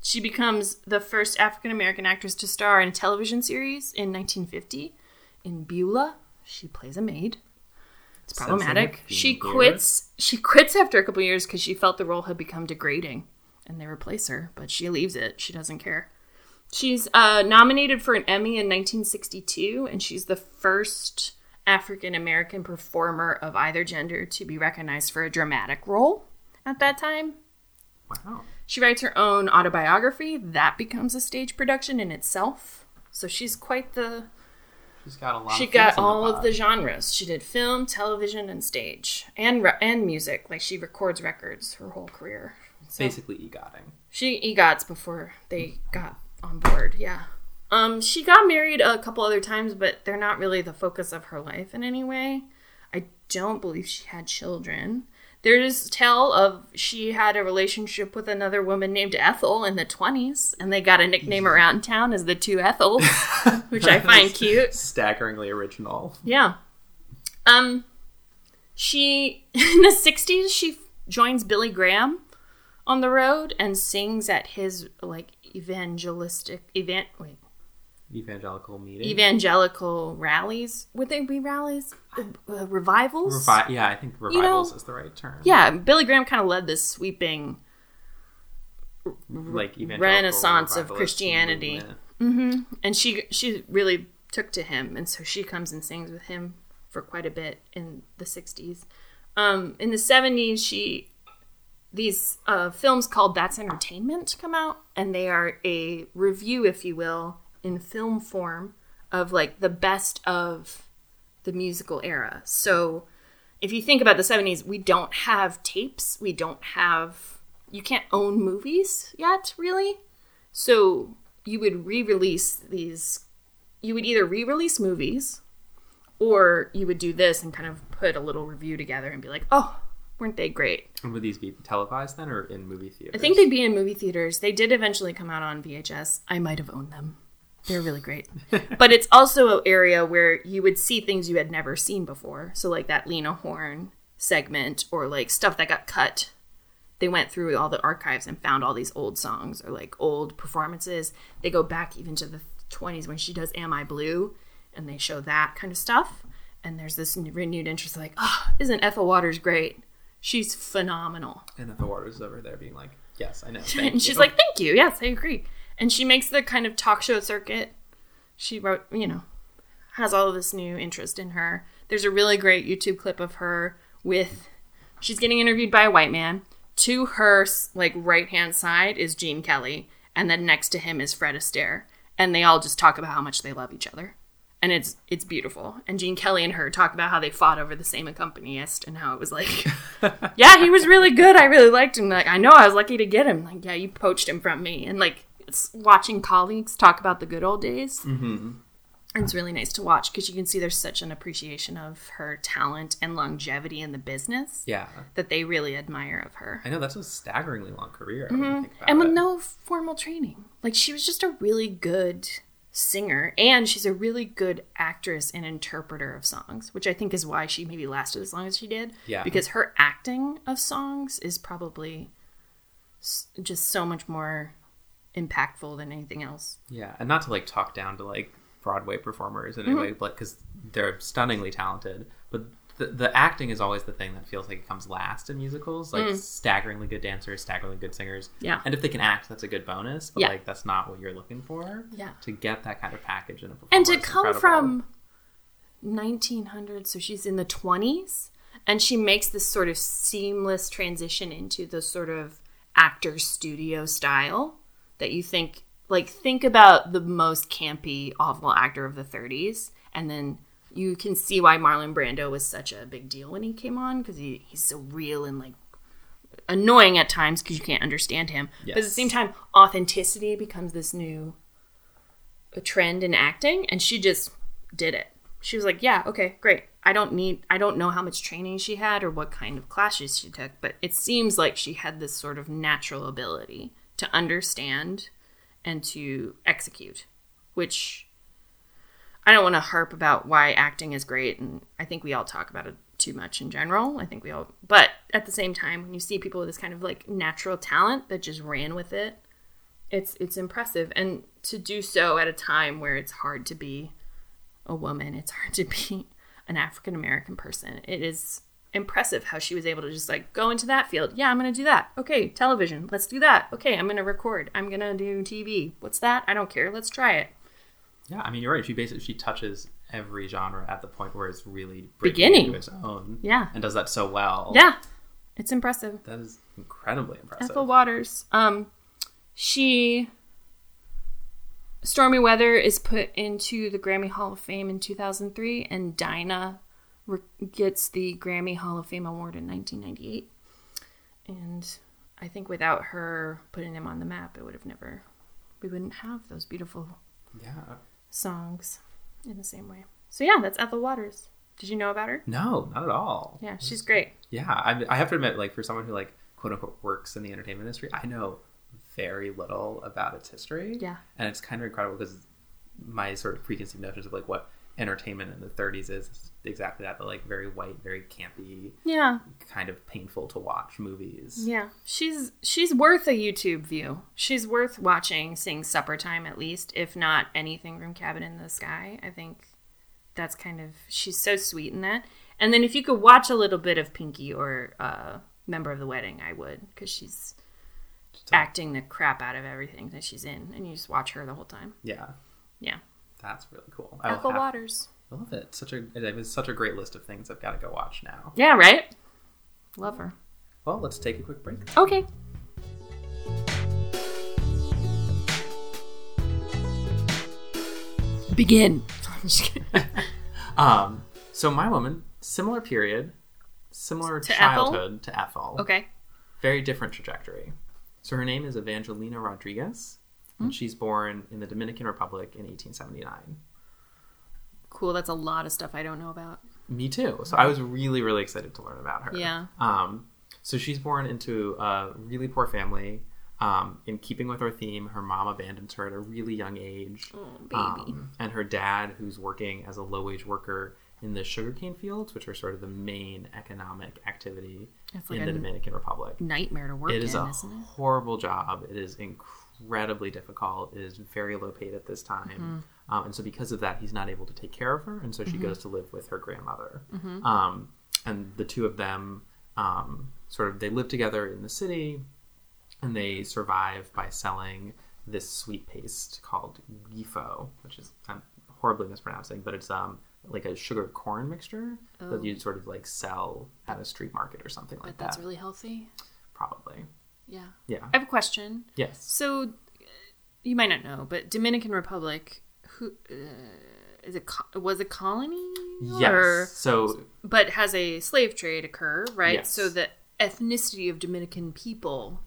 Speaker 2: she becomes the first African American actress to star in a television series in 1950. In Beulah, she plays a maid. It's problematic. She quits. She quits after a couple years because she felt the role had become degrading, and they replace her. But she leaves it. She doesn't care. She's uh, nominated for an Emmy in 1962, and she's the first African American performer of either gender to be recognized for a dramatic role at that time.
Speaker 1: Wow.
Speaker 2: She writes her own autobiography. That becomes a stage production in itself. So she's quite the.
Speaker 1: She's got a lot.
Speaker 2: She
Speaker 1: of
Speaker 2: got all of the genres. She did film, television, and stage, and re- and music. Like she records records her whole career. So
Speaker 1: basically egotting.
Speaker 2: she egots before they got on board. Yeah. Um, she got married a couple other times, but they're not really the focus of her life in any way. I don't believe she had children. There's tell of she had a relationship with another woman named Ethel in the 20s, and they got a nickname around town as the two Ethels, which I find cute.
Speaker 1: Staggeringly original.
Speaker 2: Yeah. Um, she in the '60s she joins Billy Graham on the road and sings at his like evangelistic event. Wait,
Speaker 1: Evangelical meeting.
Speaker 2: evangelical rallies. Would they be rallies? Uh, revivals.
Speaker 1: Revi- yeah, I think revivals
Speaker 2: know-
Speaker 1: is the right term.
Speaker 2: yeah, Billy Graham kind of led this sweeping
Speaker 1: like
Speaker 2: renaissance of Christianity.
Speaker 1: movement.
Speaker 2: and she she really took to him and so she comes and sings with him for quite a bit in the 60s um, in the 70s she these uh, films called that's entertainment come out and they are a review if you will in film form of like the best of the musical era. So if you think about the 70s we don't have tapes. We don't have you can't own movies yet really. So you would re-release these you would either re-release movies or you would do this and kind of put a little review together and be like oh weren't they great?
Speaker 1: And would these be televised then, or in movie theaters?
Speaker 2: i think they'd be in movie theaters. They did eventually come out on vhs i might have owned them they're really great but it's also an area where you would see things you had never seen before so like that lena horne segment or like stuff that got cut they went through all the archives and found all these old songs or like old performances. They go back even to the 20s when she does Am I Blue and they show that kind of stuff. And there's this renewed interest like, oh, isn't Ethel Waters great? She's phenomenal.
Speaker 1: And Ethel Waters is over there being like, "Yes, I know."
Speaker 2: and she's
Speaker 1: you."
Speaker 2: like, thank you. Yes, I agree. And she makes the kind of talk show circuit. She wrote, you know, has all of this new interest in her. There's a really great YouTube clip of her with, she's getting interviewed by a white man. To her, like, right hand side is Gene Kelly. And then next to him is Fred Astaire. And they all just talk about how much they love each other. And it's it's beautiful. And Gene Kelly and her talk about how they fought over the same accompanist and how it was like yeah, he was really good. I really liked him. Like, I know I was lucky to get him. Like, yeah, you poached him from me. And like, watching colleagues talk about the good old days. Mm-hmm. It's really nice to watch because you can see there's such an appreciation of her talent and longevity in the business
Speaker 1: yeah,
Speaker 2: that they really admire of her.
Speaker 1: I know that's a staggeringly long career. I didn't think about
Speaker 2: Mm-hmm. And with
Speaker 1: it.
Speaker 2: no formal training. Like, she was just a really good singer and she's a really good actress and interpreter of songs, which I think is why she maybe lasted as long as she did.
Speaker 1: Yeah.
Speaker 2: Because her acting of songs is probably just so much more impactful than anything else.
Speaker 1: Yeah, and not to like talk down to like Broadway performers in any mm-hmm. way, like because they're stunningly talented. But the, the acting is always the thing that feels like it comes last in musicals. Like mm. staggeringly good dancers, staggeringly good singers.
Speaker 2: Yeah.
Speaker 1: and if they can act, that's a good bonus. But
Speaker 2: Yeah.
Speaker 1: like that's not what you're looking for.
Speaker 2: Yeah.
Speaker 1: to get that kind of package in a performance,
Speaker 2: and to come
Speaker 1: incredible.
Speaker 2: from 1900 so she's in the 20s and she makes this sort of seamless transition into the sort of actor studio style that you think like think about the most campy awful actor of the 30s and then you can see why Marlon Brando was such a big deal when he came on because he, he's so real and like annoying at times because you can't understand him. But at the same time authenticity becomes this new a trend in acting and she just did it. She was like yeah okay great. I don't need i don't know how much training she had or what kind of classes she took but it seems like she had this sort of natural ability to understand and to execute which i don't want to harp about why acting is great and i think we all talk about it too much in general. I think we all but at the same time when you see people with this kind of like natural talent that just ran with it it's it's impressive. And to do so at a time where it's hard to be a woman it's hard to be an african american person it is impressive how she was able to just like go into that field yeah i'm gonna do that okay television let's do that okay i'm gonna record i'm gonna do tv what's that i don't care let's try it
Speaker 1: Yeah, I mean, you're right. She basically she touches every genre at the point where it's really
Speaker 2: Beginning.
Speaker 1: into its own.
Speaker 2: Yeah.
Speaker 1: and does that so well.
Speaker 2: yeah it's impressive
Speaker 1: that is incredibly impressive.
Speaker 2: Ethel Waters. Um, she Stormy Weather is put into the Grammy Hall of Fame in 2003, and Dinah re- gets the Grammy Hall of Fame award in 1998. And I think without her putting him on the map, it would have never. We wouldn't have those beautiful
Speaker 1: Yeah.
Speaker 2: songs in the same way. So yeah, that's Ethel Waters. Did you know about her?
Speaker 1: No, not at all.
Speaker 2: Yeah, she's great.
Speaker 1: Yeah, I, I have to admit, like for someone who like quote unquote works in the entertainment industry, I know very little about its history.
Speaker 2: Yeah.
Speaker 1: and it's kind of incredible because my sort of preconceived notions of like what entertainment in the 30s is, exactly that—the like very white, very campy,
Speaker 2: Yeah,
Speaker 1: kind of painful to watch movies.
Speaker 2: Yeah, she's she's worth a YouTube view. She's worth watching, seeing Supper Time at least, if not anything from Cabin in the Sky. I think that's kind of she's so sweet in that. And then if you could watch a little bit of Pinky or uh, Member of the Wedding, I would because she's acting the crap out of everything that she's in, and you just watch her the whole time.
Speaker 1: Yeah,
Speaker 2: Yeah,
Speaker 1: that's really cool. I will
Speaker 2: Ethel
Speaker 1: have-
Speaker 2: Waters.
Speaker 1: I love it. Such a it was such a great list of things I've got to go watch now.
Speaker 2: Yeah, right. Love her.
Speaker 1: Well, let's take a quick break.
Speaker 2: Okay. Begin. I'm just kidding.
Speaker 1: Um, so my woman, similar period, similar
Speaker 2: To Ethel?
Speaker 1: childhood to Ethel.
Speaker 2: Okay.
Speaker 1: Very different trajectory. So her name is Evangelina Rodriguez,
Speaker 2: Hmm?
Speaker 1: and she's born in the Dominican Republic in 1879.
Speaker 2: Cool. That's a lot of stuff I don't know about.
Speaker 1: Me too. So I was really, really excited to learn about her.
Speaker 2: Yeah.
Speaker 1: Um, so she's born into a really poor family. Um, in keeping with our theme, her mom abandons her at a really young age.
Speaker 2: Oh, baby.
Speaker 1: Um, and her dad, who's working as a low wage worker in the sugarcane fields, which are sort of the main economic activity
Speaker 2: like
Speaker 1: in the Dominican Republic.
Speaker 2: Nightmare to work
Speaker 1: It is
Speaker 2: in,
Speaker 1: a
Speaker 2: isn't it?
Speaker 1: horrible job. It is incredibly difficult. is very low paid at this time.
Speaker 2: Mm-hmm.
Speaker 1: Um, and so, because of that, he's not able to take care of her. And so, she
Speaker 2: Mm-hmm.
Speaker 1: goes to live with her grandmother. Um, and the two of them um, sort of they live together in the city and they survive by selling this sweet paste called gifo, which is I'm horribly mispronouncing, but it's um like a sugar corn mixture that you'd sort of like sell at a street market or something like
Speaker 2: Oh. But that's
Speaker 1: that.
Speaker 2: really healthy.
Speaker 1: Probably.
Speaker 2: Yeah.
Speaker 1: Yeah.
Speaker 2: I have a question.
Speaker 1: Yes.
Speaker 2: So, uh, you might not know, but Dominican Republic, who uh, is it? Co- was a colony?
Speaker 1: Yes.
Speaker 2: Or,
Speaker 1: So
Speaker 2: but has a slave trade occur, right?
Speaker 1: Yes.
Speaker 2: So the ethnicity of Dominican people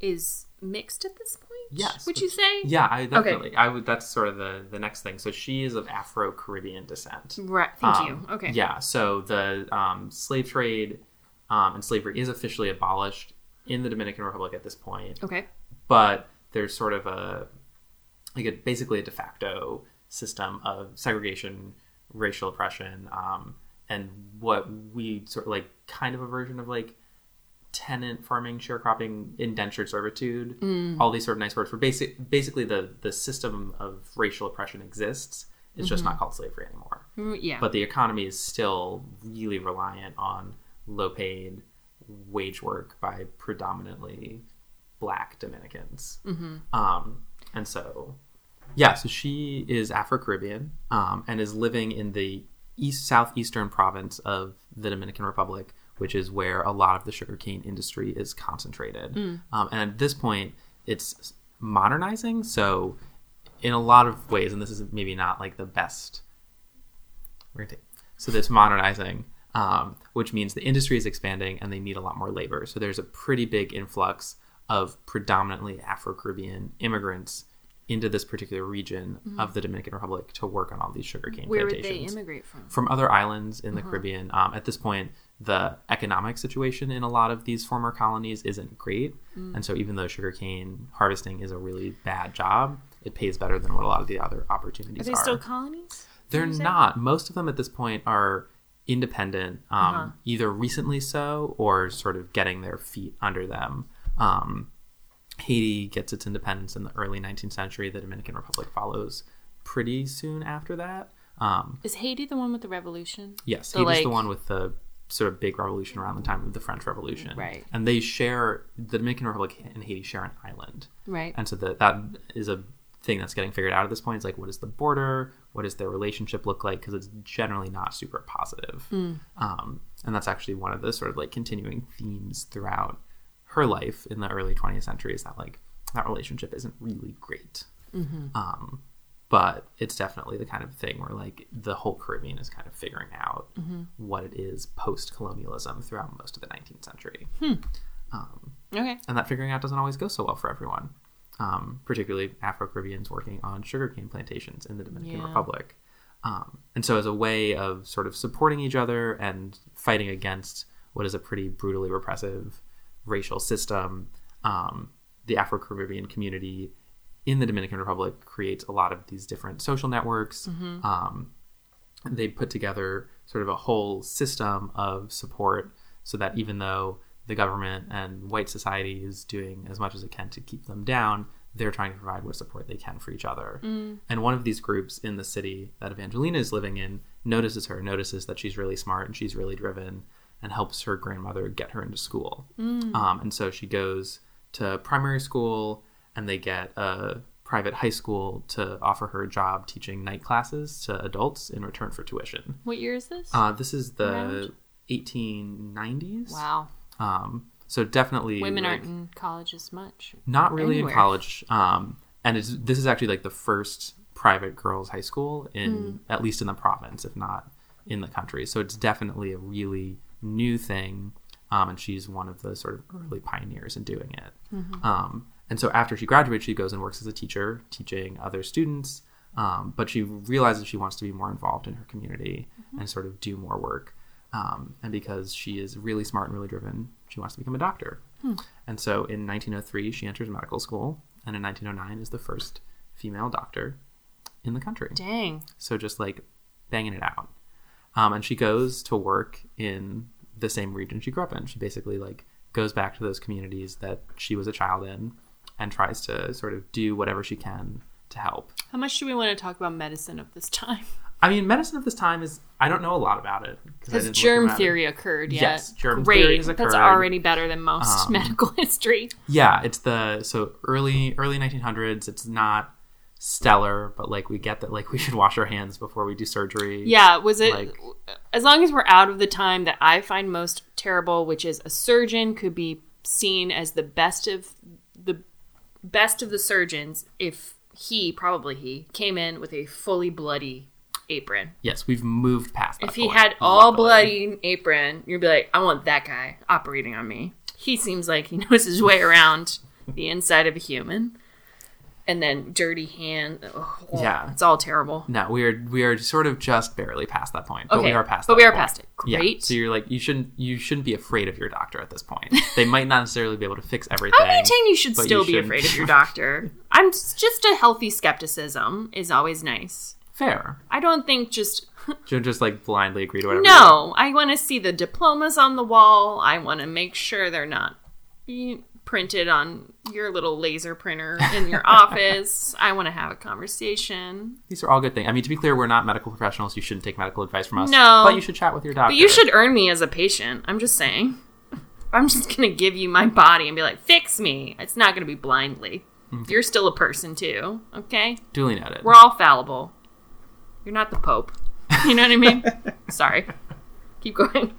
Speaker 2: is mixed at this point.
Speaker 1: Yes,
Speaker 2: Would you say?
Speaker 1: yeah, I definitely. I would. That's sort of the the next thing. So she is of Afro Caribbean descent.
Speaker 2: Right. Thank
Speaker 1: Um,
Speaker 2: you. Okay.
Speaker 1: Yeah. So the um, slave trade um, and slavery is officially abolished in the Dominican Republic at this point,
Speaker 2: Okay.
Speaker 1: but there's sort of a like a basically a de facto system of segregation, racial oppression, um, and what we sort of like kind of a version of like tenant farming, sharecropping, indentured servitude, all these sort of nice words. Where basic, basically the the system of racial oppression exists, It's just not called slavery anymore.
Speaker 2: Mm, yeah.
Speaker 1: But the economy is still really reliant on low paid wage work by predominantly black Dominicans. Um, and so, yeah, so she is Afro Caribbean um, and is living in the east southeastern province of the Dominican Republic, which is where a lot of the sugarcane industry is concentrated. Um, and at this point, it's modernizing. So, in a lot of ways, and this is maybe not like the best we're gonna take so that's modernizing um, which means the industry is expanding and they need a lot more labor so there's a pretty big influx of predominantly afro-caribbean immigrants into this particular region of the dominican republic to work on all these sugarcane plantations.
Speaker 2: Where would they immigrate from?
Speaker 1: from other islands in the Caribbean. Um, at this point, the economic situation in a lot of these former colonies isn't great,
Speaker 2: Mm.
Speaker 1: and so even though sugarcane harvesting is a really bad job, it pays better than what a lot of the other opportunities
Speaker 2: Are they
Speaker 1: are.
Speaker 2: They still colonies?
Speaker 1: They're not. Most of them at this point are independent, um,
Speaker 2: Uh-huh.
Speaker 1: either recently so or sort of getting their feet under them. Um, Haiti gets its independence in the early 19th century. The Dominican Republic follows pretty soon after that. Um,
Speaker 2: Is Haiti the one with the revolution?
Speaker 1: Yes,
Speaker 2: The,
Speaker 1: Haiti's the one with the sort of big revolution around the time of the French Revolution.
Speaker 2: Right.
Speaker 1: And they share the Dominican Republic and Haiti share an island.
Speaker 2: Right.
Speaker 1: And so that that is a thing that's getting figured out at this point. It's like what is the border? What does their relationship look like? Because it's generally not super positive.
Speaker 2: Hmm.
Speaker 1: Um, and that's actually one of the sort of like continuing themes throughout her life in the early 20th century is that like that relationship isn't really great.
Speaker 2: Mm-hmm.
Speaker 1: Um, but it's definitely the kind of thing where like the whole Caribbean is kind of figuring out
Speaker 2: Mm-hmm.
Speaker 1: what it is post colonialism throughout most of the 19th century. Um,
Speaker 2: okay.
Speaker 1: and that figuring out doesn't always go so well for everyone, um, particularly Afro Caribbeans working on sugarcane plantations in the Dominican
Speaker 2: Yeah.
Speaker 1: Republic. Um, and so, as a way of sort of supporting each other and fighting against what is a pretty brutally repressive racial system, um, the Afro Caribbean community in the Dominican Republic creates a lot of these different social networks. Um, they put together sort of a whole system of support so that even though the government and white society is doing as much as it can to keep them down, they're trying to provide what support they can for each other. And one of these groups in the city that Evangelina is living in notices her, notices that she's really smart and she's really driven, and helps her grandmother get her into school. Um, and so she goes to primary school, and they get a private high school to offer her a job teaching night classes to adults in return for tuition.
Speaker 2: What year is this?
Speaker 1: Uh, this is the
Speaker 2: Around?
Speaker 1: 1890s.
Speaker 2: wow.
Speaker 1: Um, so definitely
Speaker 2: Women
Speaker 1: like,
Speaker 2: aren't in college as much.
Speaker 1: not really
Speaker 2: anywhere.
Speaker 1: in college. Um, and it's, this is actually like the first private girls' high school in
Speaker 2: Hmm.
Speaker 1: at least in the province, if not in the country. So it's definitely a really new thing. Um, and she's one of the sort of early pioneers in doing it.
Speaker 2: Mm-hmm.
Speaker 1: Um, and so after she graduates, she goes and works as a teacher, teaching other students. Um, but she realizes she wants to be more involved in her community
Speaker 2: Mm-hmm.
Speaker 1: and sort of do more work. Um, and because she is really smart and really driven, she wants to become a doctor.
Speaker 2: Hmm.
Speaker 1: And so in 1903, she enters medical school, and in 1909 is the first female doctor in the country.
Speaker 2: Dang.
Speaker 1: So just like banging it out. Um, and she goes to work in the same region she grew up in. She basically like goes back to those communities that she was a child in and tries to sort of do whatever she can to help.
Speaker 2: How much do we want to talk about medicine of this time?
Speaker 1: I mean, medicine of this time is I don't know a lot about it 'cause I
Speaker 2: Has
Speaker 1: didn't look
Speaker 2: germ theory occurred yet?
Speaker 1: Yes, germ
Speaker 2: Great.
Speaker 1: theory has
Speaker 2: That's already better than most
Speaker 1: Um,
Speaker 2: medical history.
Speaker 1: Yeah, it's the so early early 1900s. It's not stellar, but like we get that like we should wash our hands before we do surgery.
Speaker 2: Yeah, was it
Speaker 1: like-
Speaker 2: as long as we're out of the time that I find most terrible, which is a surgeon could be seen as the best of the best of the surgeons if he, probably he, came in with a fully bloody apron.
Speaker 1: Yes, we've moved past that.
Speaker 2: If he
Speaker 1: point,
Speaker 2: had all
Speaker 1: luckily.
Speaker 2: bloody apron, you'd be like, I want that guy operating on me. He seems like he knows his way around the inside of a human. And then dirty hand. ugh, oh,
Speaker 1: Yeah.
Speaker 2: It's all terrible.
Speaker 1: No, we are we are sort of just barely past that point, but
Speaker 2: Okay,
Speaker 1: we are past.
Speaker 2: but we are
Speaker 1: point.
Speaker 2: past it.
Speaker 1: Yeah.
Speaker 2: Great.
Speaker 1: So you're like you shouldn't you shouldn't be afraid of your doctor at this point. They might not necessarily be able to fix everything.
Speaker 2: I maintain you should still
Speaker 1: you
Speaker 2: be
Speaker 1: shouldn't-
Speaker 2: afraid of your doctor. I'm just a healthy skepticism is always nice.
Speaker 1: Fair.
Speaker 2: I don't think just
Speaker 1: Don't just like blindly agree to whatever.
Speaker 2: no. I want to see the diplomas on the wall. I want to make sure they're not printed on your little laser printer in your office. I want to have a conversation.
Speaker 1: These are all good things. I mean, to be clear, we're not medical professionals. You shouldn't take medical advice from us.
Speaker 2: No.
Speaker 1: But you should chat with your doctor.
Speaker 2: But you should earn me as a patient. I'm just saying. I'm just going to give you my body and be like, fix me. It's not going to be blindly. You're still a person, too. Okay?
Speaker 1: Duly noted.
Speaker 2: We're all fallible. You're not the Pope. You know what I mean? Sorry. Keep going.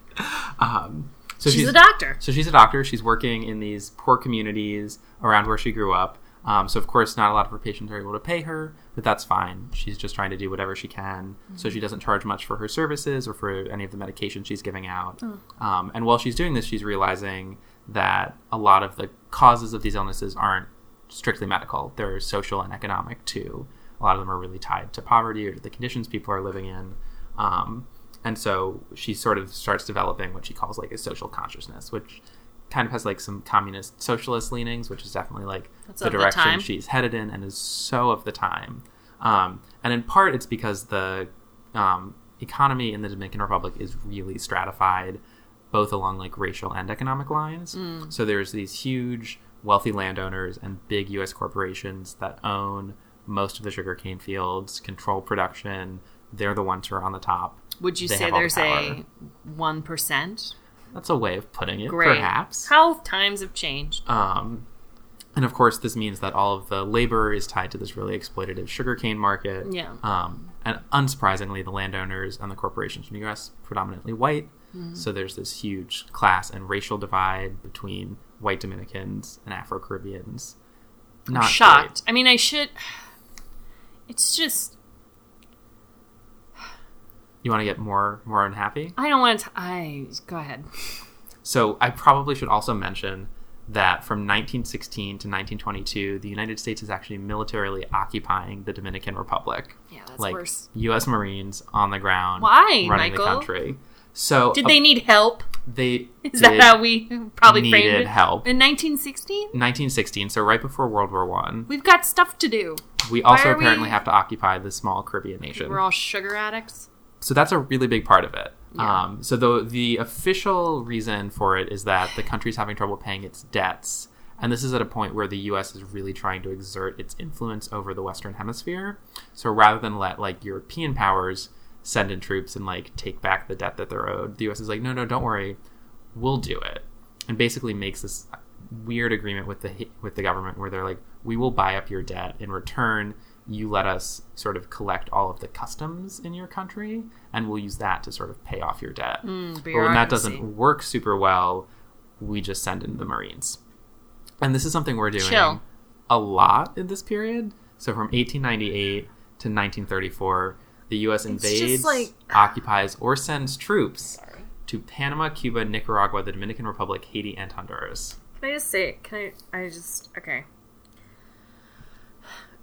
Speaker 1: Um, so
Speaker 2: She's, a doctor.
Speaker 1: So she's a doctor. She's working in these poor communities around where she grew up. Um, so of course, not a lot of her patients are able to pay her, but that's fine. She's just trying to do whatever she can. So she doesn't charge much for her services or for any of the medications she's giving out. Um, and while she's doing this, she's realizing that a lot of the causes of these illnesses aren't strictly medical; they're social and economic too. A lot of them are really tied to poverty or to the conditions people are living in. Um, and so she sort of starts developing what she calls like a social consciousness, which kind of has like some communist socialist leanings, which is definitely like
Speaker 2: That's
Speaker 1: the
Speaker 2: of the
Speaker 1: direction she's headed in and is so of the time. Um, and in part, it's because the um, economy in the Dominican Republic is really stratified, both along like racial and economic lines.
Speaker 2: Mm.
Speaker 1: So there's these huge wealthy landowners and big U.S. corporations that own most of the sugarcane fields, control production. They're the ones who are on the top.
Speaker 2: Would you
Speaker 1: They
Speaker 2: say
Speaker 1: all the
Speaker 2: there's a 1%?
Speaker 1: That's a way of putting it,
Speaker 2: Great.
Speaker 1: perhaps.
Speaker 2: How times have changed.
Speaker 1: Um, and of course, this means that all of the labor is tied to this really exploitative sugarcane market.
Speaker 2: Yeah.
Speaker 1: Um, and unsurprisingly, the landowners and the corporations in the U.S. predominantly white.
Speaker 2: Mm-hmm.
Speaker 1: So there's this huge class and racial divide between white Dominicans and Afro Caribbeans. Not
Speaker 2: shocked. I mean, I should. It's just
Speaker 1: You want to get more more unhappy?
Speaker 2: I don't want to. I go ahead.
Speaker 1: So I probably should also mention that from 1916 to 1922, the United States is actually militarily occupying the Dominican Republic.
Speaker 2: Yeah, that's
Speaker 1: like
Speaker 2: worse.
Speaker 1: U.S. Marines on the ground,
Speaker 2: Why,
Speaker 1: running
Speaker 2: Michael?
Speaker 1: the country. So
Speaker 2: Did
Speaker 1: uh,
Speaker 2: they need help?
Speaker 1: They
Speaker 2: Is that how we probably framed
Speaker 1: needed
Speaker 2: it?
Speaker 1: help.
Speaker 2: in 1916?
Speaker 1: 1916, so right before World War One.
Speaker 2: We've got stuff to do.
Speaker 1: We also
Speaker 2: are we-
Speaker 1: apparently have to occupy the small Caribbean nation.
Speaker 2: We're all sugar addicts.
Speaker 1: so that's a really big part of it.
Speaker 2: Yeah.
Speaker 1: Um, so the the official reason for it is that the country's having trouble paying its debts, and this is at a point where the U.S. is really trying to exert its influence over the Western Hemisphere. So rather than let like European powers send in troops and like take back the debt that they're owed, the U.S. is like, no, no, don't worry, we'll do it, and basically makes this weird agreement with the with the government where they're like, we will buy up your debt in return. You let us sort of collect all of the customs in your country, and we'll use that to sort of pay off your debt. Hmm, but when that doesn't work super well, we just send in the Marines. And this is something we're doing
Speaker 2: Chill.
Speaker 1: a lot in this period. So from 1898 to 1934, the U.S. invades,
Speaker 2: like-
Speaker 1: occupies, or sends troops to Panama, Cuba, Nicaragua, the Dominican Republic, Haiti, and Honduras.
Speaker 2: Can I just say? Can I? I just okay.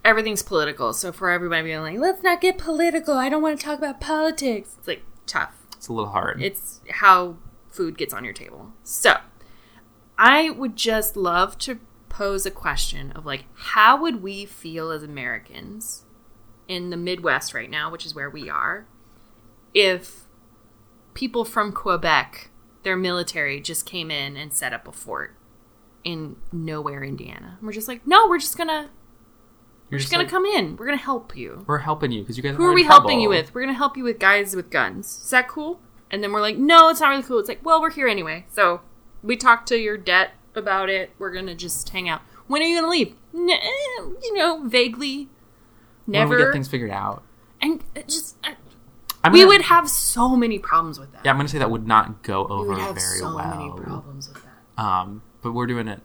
Speaker 2: Everything's political, so for everybody being like, "Let's not get political," I don't want to talk about politics. It's like tough.
Speaker 1: It's a little hard.
Speaker 2: It's how food gets on your table. So, I would just love to pose a question of like, how would we feel as Americans in the Midwest right now, which is where we are, if people from Quebec, their military, just came in and set up a fort in nowhere, Indiana? We're just like, no, we're just gonna,
Speaker 1: You're
Speaker 2: we're just gonna
Speaker 1: like,
Speaker 2: come in. We're gonna help you.
Speaker 1: We're helping you because you guys.
Speaker 2: Who are we helping you with? We're gonna help you with guys with guns. Is that cool? And then we're like, no, it's not really cool. It's like, well, we're here anyway. So we talked to your debt about it. We're gonna just hang out. When are you gonna leave? Eh, you know, vaguely.
Speaker 1: When
Speaker 2: Never.
Speaker 1: we get things figured out.
Speaker 2: and it just, uh,
Speaker 1: I'm
Speaker 2: we
Speaker 1: gonna-
Speaker 2: would have so many problems with that.
Speaker 1: Yeah, I'm going to say that would not go
Speaker 2: we
Speaker 1: over
Speaker 2: would have
Speaker 1: very
Speaker 2: so
Speaker 1: well.
Speaker 2: many problems with that
Speaker 1: Um, but we're doing it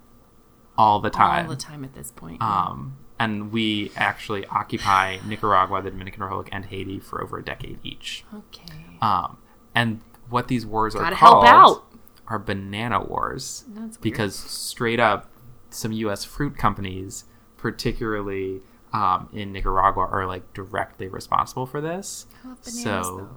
Speaker 1: all the time.
Speaker 2: all the time at this point.
Speaker 1: Um, and we actually occupy Nicaragua, the Dominican Republic, and Haiti for over a decade each.
Speaker 2: okay,
Speaker 1: Um, and what these wars are
Speaker 2: gotta help
Speaker 1: called
Speaker 2: out.
Speaker 1: are banana wars
Speaker 2: That's weird.
Speaker 1: because straight up, some U.S. fruit companies, particularly um, in Nicaragua, are like directly responsible for this.
Speaker 2: Bananas,
Speaker 1: so.
Speaker 2: though?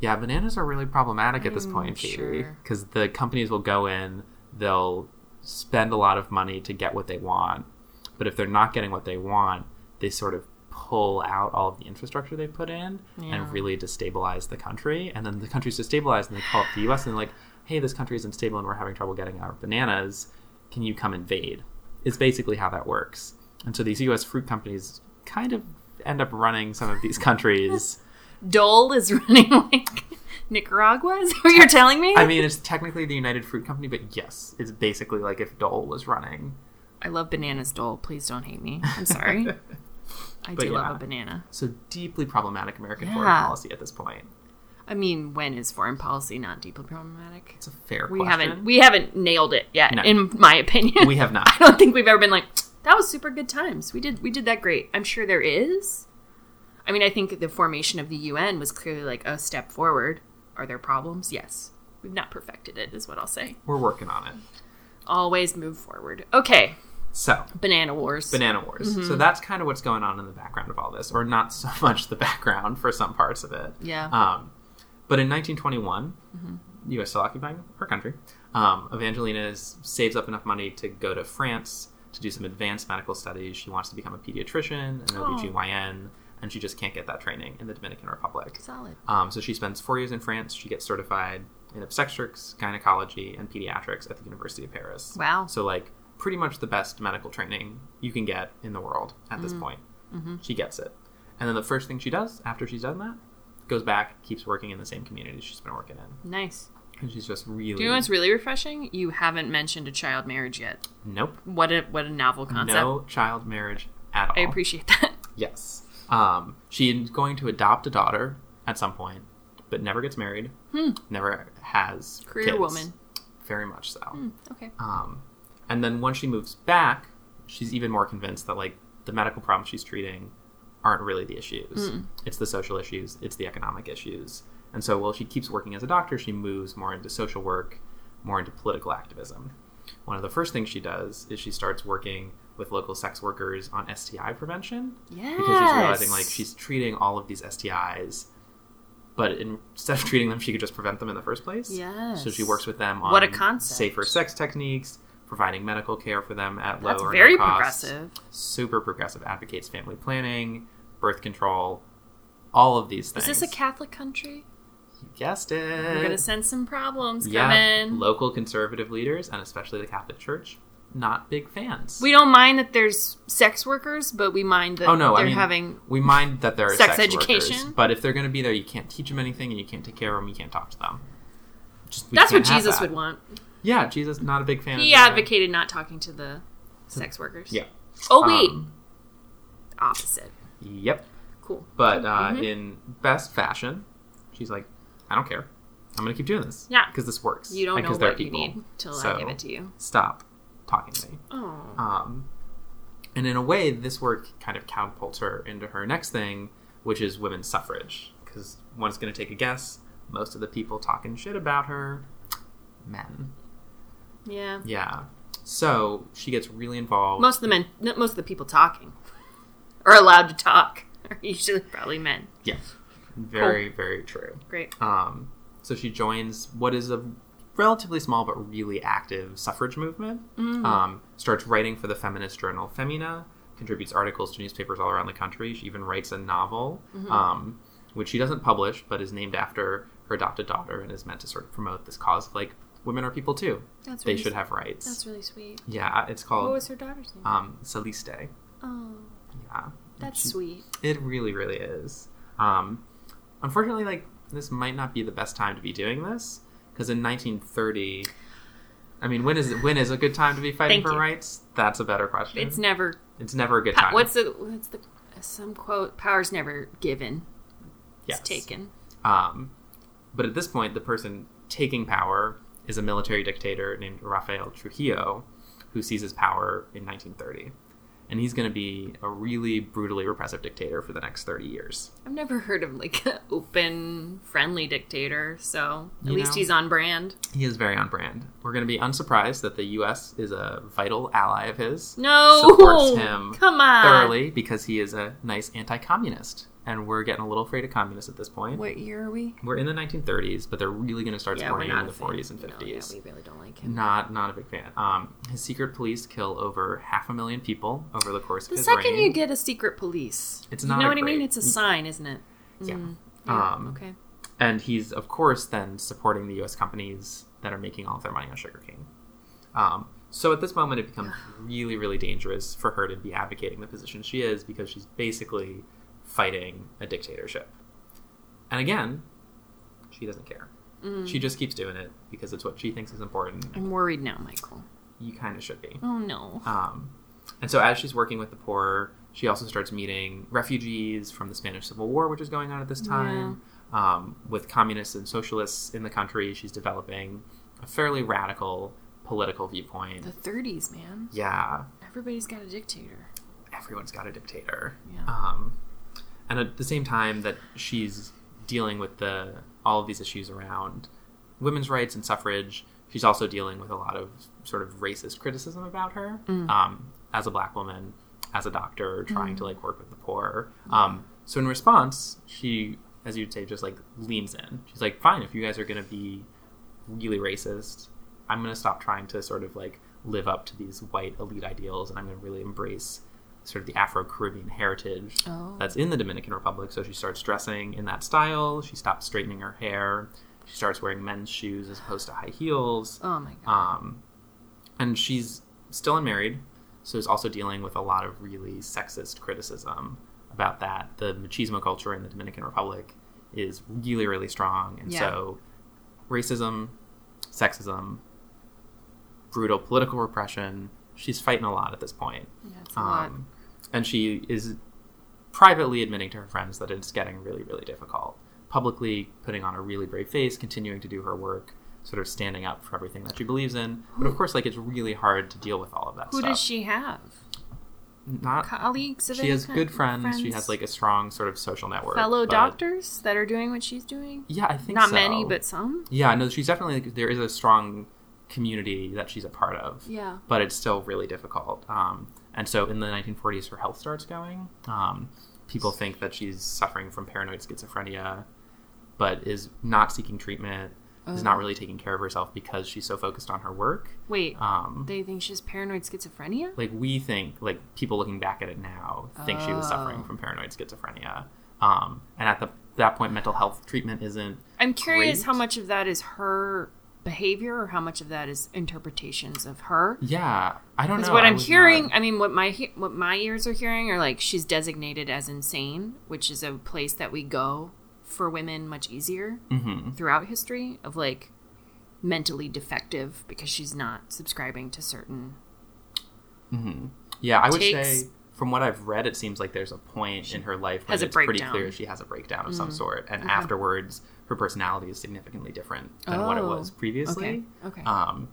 Speaker 1: Yeah, bananas are really problematic at this
Speaker 2: I'm
Speaker 1: point,
Speaker 2: sure.
Speaker 1: because the companies will go in, they'll spend a lot of money to get what they want, but if they're not getting what they want, they sort of pull out all of the infrastructure they put in
Speaker 2: Yeah.
Speaker 1: and really destabilize the country. And then the country's destabilized, and they call up the U.S. and they're like, "Hey, this country is unstable, and we're having trouble getting our bananas. can you come invade? Is basically how that works. And so these U.S. fruit companies kind of end up running some of these countries.
Speaker 2: Dole is running like Nicaragua. Is what you're telling me?
Speaker 1: I mean, it's technically the United Fruit Company, but yes, it's basically like if Dole was running.
Speaker 2: I love bananas, Dole. Please don't hate me. I'm sorry. I do
Speaker 1: yeah.
Speaker 2: love a banana.
Speaker 1: So deeply problematic American foreign policy at this point.
Speaker 2: I mean, when is foreign policy not deeply problematic?
Speaker 1: It's a fair
Speaker 2: We
Speaker 1: question.
Speaker 2: haven't we haven't nailed it yet,
Speaker 1: No.
Speaker 2: in my opinion.
Speaker 1: We have not.
Speaker 2: I don't think we've ever been like that was super good times. We did we did that great. I'm sure there is. I mean, I think the formation of the UN was clearly like a step forward. Are there problems? Yes. We've not perfected it, is what I'll say.
Speaker 1: We're working on it.
Speaker 2: Always move forward. Okay,
Speaker 1: So,
Speaker 2: banana wars.
Speaker 1: Banana Wars.
Speaker 2: Mm-hmm.
Speaker 1: So that's kind of what's going on in the background of all this, or not so much the background for some parts of it.
Speaker 2: Yeah.
Speaker 1: Um, but in 1921,
Speaker 2: Mm-hmm.
Speaker 1: U.S. still occupying her country, um, Evangelina is, saves up enough money to go to France to do some advanced medical studies. She wants to become a pediatrician, an
Speaker 2: Oh.
Speaker 1: OBGYN, and she just can't get that training in the Dominican Republic.
Speaker 2: Solid.
Speaker 1: Um, so she spends four years in France. She gets certified in obstetrics, gynecology, and pediatrics at the University of Paris.
Speaker 2: Wow.
Speaker 1: So, like, pretty much the best medical training you can get in the world at this point.
Speaker 2: Mm-hmm.
Speaker 1: She gets it. And then the first thing she does after she's done that, goes back, keeps working in the same community she's been working in.
Speaker 2: Nice.
Speaker 1: And she's just really.
Speaker 2: Do you know what's really refreshing? You haven't mentioned a child marriage yet.
Speaker 1: Nope.
Speaker 2: What a what a novel concept.
Speaker 1: No child marriage at all.
Speaker 2: I appreciate that.
Speaker 1: Yes. Um, she's going to adopt a daughter at some point, but never gets married. Never has
Speaker 2: Hmm. Career
Speaker 1: kids.
Speaker 2: woman.
Speaker 1: Very much so.
Speaker 2: Okay.
Speaker 1: Um, and then once she moves back, she's even more convinced that like the medical problems she's treating aren't really the issues. It's the social issues. It's the economic issues. And so while she keeps working as a doctor, she moves more into social work, more into political activism. One of the first things she does is she starts working with local sex workers on STI prevention
Speaker 2: Yes.
Speaker 1: because she's realizing like she's treating all of these STIs, but instead of treating them, she could just prevent them in the first place.
Speaker 2: Yes.
Speaker 1: So she works with them on
Speaker 2: What a concept.
Speaker 1: safer sex techniques, providing medical care for them at low
Speaker 2: That's
Speaker 1: or no
Speaker 2: very
Speaker 1: cost.
Speaker 2: progressive.
Speaker 1: Super progressive. Advocates family planning, birth control, all of these things.
Speaker 2: Is this a Catholic country?
Speaker 1: You guessed it.
Speaker 2: We're gonna send some problems
Speaker 1: yeah,
Speaker 2: coming.
Speaker 1: local conservative leaders and especially the Catholic Church, not big fans.
Speaker 2: We don't mind that there's sex workers, but we mind that
Speaker 1: Oh no!
Speaker 2: they're
Speaker 1: I mean,
Speaker 2: having
Speaker 1: we mind that there are
Speaker 2: sex
Speaker 1: sex, workers,
Speaker 2: education.
Speaker 1: but if they're going to be there, you can't teach them anything, and you can't take care of them. You can't talk to them. Just,
Speaker 2: That's what Jesus
Speaker 1: that.
Speaker 2: would want.
Speaker 1: Yeah, Jesus not a big fan.
Speaker 2: He advocated not talking to the sex workers.
Speaker 1: Yeah.
Speaker 2: Oh wait,
Speaker 1: Um,
Speaker 2: opposite.
Speaker 1: Yep.
Speaker 2: Cool.
Speaker 1: But uh,
Speaker 2: Mhm.
Speaker 1: in best fashion, she's like, I don't care. I'm going to keep doing this.
Speaker 2: Yeah.
Speaker 1: Because this works.
Speaker 2: You don't know what you need till
Speaker 1: So,
Speaker 2: I give it to you.
Speaker 1: Stop talking to me.
Speaker 2: Oh.
Speaker 1: Um, and in a way, this work kind of catapults her into her next thing, which is women's suffrage. Because one's going to take a guess. Most of the people talking shit about her, men.
Speaker 2: Yeah.
Speaker 1: Yeah. So she gets really involved.
Speaker 2: Most of the men, most of the people talking, are allowed to talk, are usually probably men.
Speaker 1: yeah. Very, very true.
Speaker 2: Great.
Speaker 1: Um, so she joins what is a relatively small but really active suffrage movement. Um, starts writing for the feminist journal Femina. Contributes articles to newspapers all around the country. She even writes a novel, um, which she doesn't publish, but is named after her adopted daughter and is meant to sort of promote this cause of like women are people too.
Speaker 2: That's
Speaker 1: They
Speaker 2: really
Speaker 1: should have rights.
Speaker 2: That's really sweet.
Speaker 1: yeah, it's called.
Speaker 2: What was her daughter's name?
Speaker 1: um, Celeste.
Speaker 2: oh,
Speaker 1: Yeah,
Speaker 2: that's
Speaker 1: She-
Speaker 2: sweet.
Speaker 1: It really, really is. Um, unfortunately, like this might not be the best time to be doing this because in 1930, I mean, when is when is a good time to be fighting
Speaker 2: Thank
Speaker 1: for
Speaker 2: you.
Speaker 1: rights? That's a better question.
Speaker 2: It's never.
Speaker 1: It's never a good time.
Speaker 2: what's the? What's the? Some quote: "Power's never given;
Speaker 1: Yes.
Speaker 2: it's taken."
Speaker 1: Um, but at this point, the person taking power is a military dictator named Rafael Trujillo, who seizes power in 1930, and he's going to be a really brutally repressive dictator for the next 30 years.
Speaker 2: I've never heard of like an open, friendly dictator, so at
Speaker 1: You
Speaker 2: least
Speaker 1: know-
Speaker 2: he's on brand.
Speaker 1: He is very on brand. We're going to be unsurprised that the U.S. is a vital ally of his.
Speaker 2: No,
Speaker 1: Supports him
Speaker 2: Come on,
Speaker 1: thoroughly because he is a nice anti-communist, and we're getting a little afraid of communists at this point.
Speaker 2: What year are we?
Speaker 1: We're in the 1930s, but they're really going to start
Speaker 2: Yeah,
Speaker 1: him in the 40s and
Speaker 2: No,
Speaker 1: 50s.
Speaker 2: yeah, we really don't like him.
Speaker 1: Not not a big fan. Um, his secret police kill over half a million people over the course of
Speaker 2: The
Speaker 1: his
Speaker 2: second
Speaker 1: reign.
Speaker 2: you get a secret police,
Speaker 1: It's not.
Speaker 2: you
Speaker 1: know
Speaker 2: what I mean. It's a sign, isn't it?
Speaker 1: yeah.
Speaker 2: Mm, yeah,
Speaker 1: Um,
Speaker 2: okay.
Speaker 1: And he's of course then supporting the U.S. companies that are making all of their money on sugarcane. Um, So at this moment, it becomes really, really dangerous for her to be advocating the position she is because she's basically fighting a dictatorship. And again, she doesn't care.
Speaker 2: Mm.
Speaker 1: She just keeps doing it because it's what she thinks is important.
Speaker 2: I'm worried now, Michael.
Speaker 1: You kind of should be.
Speaker 2: Oh no.
Speaker 1: Um, and so as she's working with the poor, she also starts meeting refugees from the Spanish Civil War, which is going on at this time. Um, with communists and socialists in the country, she's developing a fairly radical political viewpoint.
Speaker 2: The 30s, man.
Speaker 1: Yeah,
Speaker 2: Everybody's got a dictator.
Speaker 1: everyone's got a dictator.
Speaker 2: Yeah.
Speaker 1: Um, and at the same time that she's dealing with the all of these issues around women's rights and suffrage, she's also dealing with a lot of sort of racist criticism about her
Speaker 2: Mm.
Speaker 1: um, as a black woman, as a doctor, trying to like work with the poor. Um, so in response, she, as you'd say, just like leans in. She's like, "Fine, if you guys are going to be really racist, I'm going to stop trying to sort of like live up to these white elite ideals, and I'm going to really embrace." Sort of the Afro Caribbean heritage
Speaker 2: Oh.
Speaker 1: that's in the Dominican Republic. So she starts dressing in that style. She stops straightening her hair. She starts wearing men's shoes as opposed to high heels.
Speaker 2: Oh my god.
Speaker 1: Um, and she's still unmarried, so is also dealing with a lot of really sexist criticism about that. The machismo culture in the Dominican Republic is really, really strong, and
Speaker 2: Yeah.
Speaker 1: so racism, sexism, brutal political repression. She's fighting a lot at this point.
Speaker 2: yeah, it's a lot.
Speaker 1: Um, and she is privately admitting to her friends that it's getting really, really difficult. Publicly putting on a really brave face, continuing to do her work, sort of standing up for everything that she believes in. But of course, like it's really hard to deal with all of that
Speaker 2: Who
Speaker 1: stuff.
Speaker 2: does she have?
Speaker 1: Not.
Speaker 2: Colleagues of
Speaker 1: She has good friends. She has like a strong sort of social network.
Speaker 2: fellow
Speaker 1: but-
Speaker 2: doctors that are doing what she's doing.
Speaker 1: Yeah, I think
Speaker 2: Not
Speaker 1: so.
Speaker 2: many, but some.
Speaker 1: yeah, no, she's definitely there is a strong community that she's a part of.
Speaker 2: Yeah.
Speaker 1: but it's still really difficult. Um, and so in the 1940s, her health starts going. Um, people think that she's suffering from paranoid schizophrenia, but is not seeking treatment, is
Speaker 2: Oh.
Speaker 1: not really taking care of herself because she's so focused on her work.
Speaker 2: Wait,
Speaker 1: Um,
Speaker 2: they think she's paranoid schizophrenia?
Speaker 1: like we think, like people looking back at it now, think she was suffering
Speaker 2: Oh.
Speaker 1: from paranoid schizophrenia. Um, and at the, that point, mental health treatment isn't.
Speaker 2: I'm curious
Speaker 1: great.
Speaker 2: how much of that is her behavior or how much of that is interpretations of her.
Speaker 1: Yeah, I don't know.
Speaker 2: What
Speaker 1: I
Speaker 2: I'm
Speaker 1: was
Speaker 2: hearing,
Speaker 1: not-
Speaker 2: I mean, what my what my ears are hearing are like she's designated as insane, which is a place that we go for women much easier
Speaker 1: Mhm.
Speaker 2: throughout history of like mentally defective because she's not subscribing to certain.
Speaker 1: Yeah, I would say from what I've read, it seems like there's a point in her life when it's pretty
Speaker 2: breakdown. Mm.
Speaker 1: clear she has a breakdown of some sort, and afterwards, her personality is significantly different than what it
Speaker 2: Oh,
Speaker 1: was previously.
Speaker 2: Okay. Okay.
Speaker 1: Um,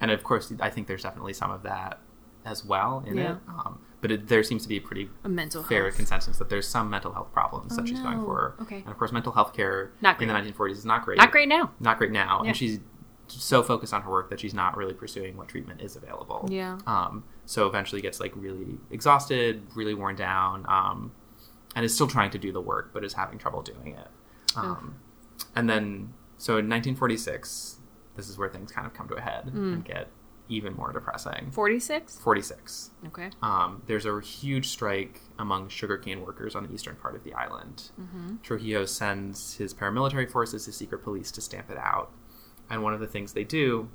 Speaker 1: and of course, I think there's definitely some of that as well in
Speaker 2: Yeah.
Speaker 1: it. Um, but it, there seems to be a pretty
Speaker 2: a mental
Speaker 1: fair
Speaker 2: health.
Speaker 1: consensus that there's some mental health problems
Speaker 2: Oh,
Speaker 1: that she's going for.
Speaker 2: Okay.
Speaker 1: And of course, mental health care
Speaker 2: Not
Speaker 1: in the 1940s is not great.
Speaker 2: Not great now.
Speaker 1: Not great now.
Speaker 2: Yeah.
Speaker 1: And she's so focused on her work that she's not really pursuing what treatment is available.
Speaker 2: Yeah.
Speaker 1: Um, so eventually gets like really exhausted, really worn down, um, and is still trying to do the work, but is having trouble doing it. Um, and then, so in 1946, this is where things kind of come to a head
Speaker 2: Hmm.
Speaker 1: and get even more depressing.
Speaker 2: Forty six.
Speaker 1: 46.
Speaker 2: Okay.
Speaker 1: Um, there's a huge strike among sugarcane workers on the eastern part of the island. Trujillo sends his paramilitary forces, his secret police, to stamp it out. And one of the things they do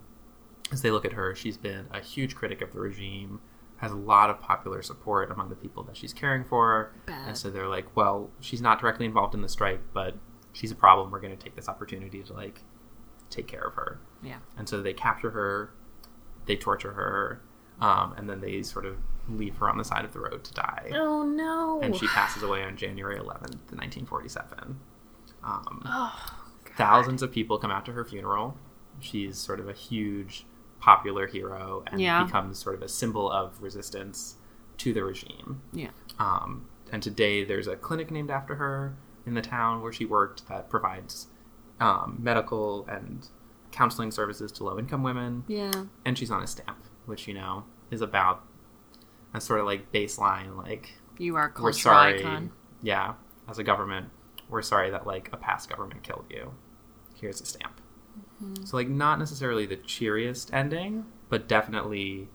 Speaker 1: is they look at her. She's been a huge critic of the regime, has a lot of popular support among the people that she's caring for.
Speaker 2: Bad.
Speaker 1: And so they're like, well, she's not directly involved in the strike, but she's a problem. We're going to take this opportunity to like take care of her.
Speaker 2: Yeah.
Speaker 1: And so they capture her, they torture her, um, and then they sort of leave her on the side of the road to die.
Speaker 2: Oh no.
Speaker 1: And she passes away on January 11th, 1947. Um,
Speaker 2: Oh,
Speaker 1: thousands of people come out to her funeral. She's sort of a huge popular hero and
Speaker 2: Yeah.
Speaker 1: becomes sort of a symbol of resistance to the regime.
Speaker 2: Yeah.
Speaker 1: Um, and today there's a clinic named after her in the town where she worked that provides um, medical and counseling services to low income women.
Speaker 2: Yeah.
Speaker 1: And she's on a stamp, which, you know, is about a sort of like baseline, like,
Speaker 2: You are a
Speaker 1: we're
Speaker 2: cultural
Speaker 1: sorry.
Speaker 2: icon.
Speaker 1: Yeah, as a government, we're sorry that like a past government killed you. Here's a stamp.
Speaker 2: Mm-hmm.
Speaker 1: So, like, not necessarily the cheeriest ending, but definitely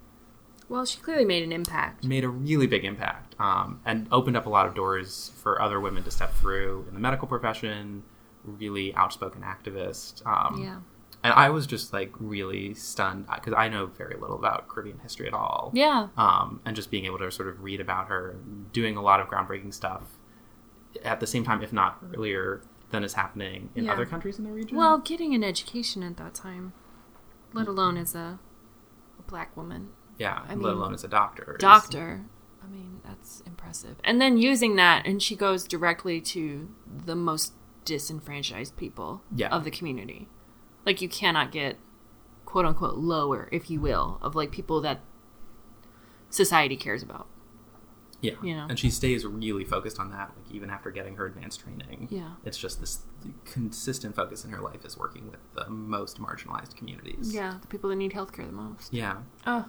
Speaker 2: Well, she clearly made an impact.
Speaker 1: made a really big impact um, and opened up a lot of doors for other women to step through in the medical profession. Really outspoken activist. Um,
Speaker 2: Yeah.
Speaker 1: and I was just like really stunned because I know very little about Caribbean history at all.
Speaker 2: Yeah.
Speaker 1: Um, and just being able to sort of read about her doing a lot of groundbreaking stuff at the same time, if not earlier, than is happening in
Speaker 2: Yeah.
Speaker 1: other countries in the region.
Speaker 2: Well, getting an education at that time, let alone as a, a black woman,
Speaker 1: yeah,
Speaker 2: I
Speaker 1: let
Speaker 2: mean,
Speaker 1: alone as a doctor. is-
Speaker 2: doctor. I mean, that's impressive. And then using that, and she goes directly to the most disenfranchised people
Speaker 1: Yeah.
Speaker 2: of the community. Like, you cannot get, quote unquote, lower, if you will, of like people that society cares about.
Speaker 1: Yeah,
Speaker 2: you know.
Speaker 1: and she stays really focused on that, like even after getting her advanced training.
Speaker 2: Yeah.
Speaker 1: it's just this consistent focus in her life is working with the most marginalized communities.
Speaker 2: Yeah, the people that need healthcare the most.
Speaker 1: yeah,
Speaker 2: Oh,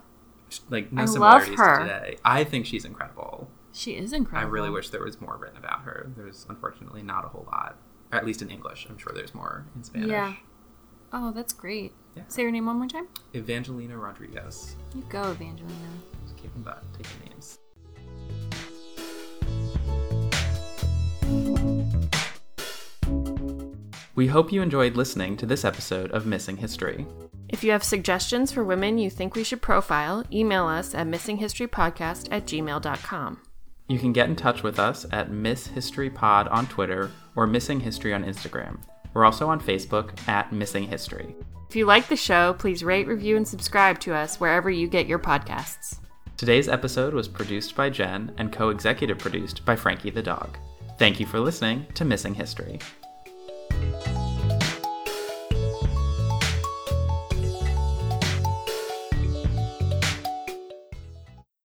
Speaker 1: like no
Speaker 2: I love
Speaker 1: similarities
Speaker 2: her.
Speaker 1: to today. I think she's incredible.
Speaker 2: she is incredible.
Speaker 1: I really wish there was more written about her. There's unfortunately not a whole lot, or at least in English. I'm sure there's more in Spanish.
Speaker 2: Yeah. Oh, that's great.
Speaker 1: Yeah.
Speaker 2: Say her name one more time.
Speaker 1: Evangelina Rodriguez.
Speaker 2: You go, Evangelina.
Speaker 1: Just kicking butt, taking names. We hope you enjoyed listening to this episode of Missing History.
Speaker 2: If you have suggestions for women you think we should profile, email us at missinghistorypodcast at gmail.com.
Speaker 1: You can get in touch with us at Miss History Pod on Twitter or Missing History on Instagram. We're also on Facebook at Missing History.
Speaker 2: If you like the show, please rate, review, and subscribe to us wherever you get your podcasts.
Speaker 1: Today's episode was produced by Jen and co executive produced by Frankie the Dog. Thank you for listening to Missing History.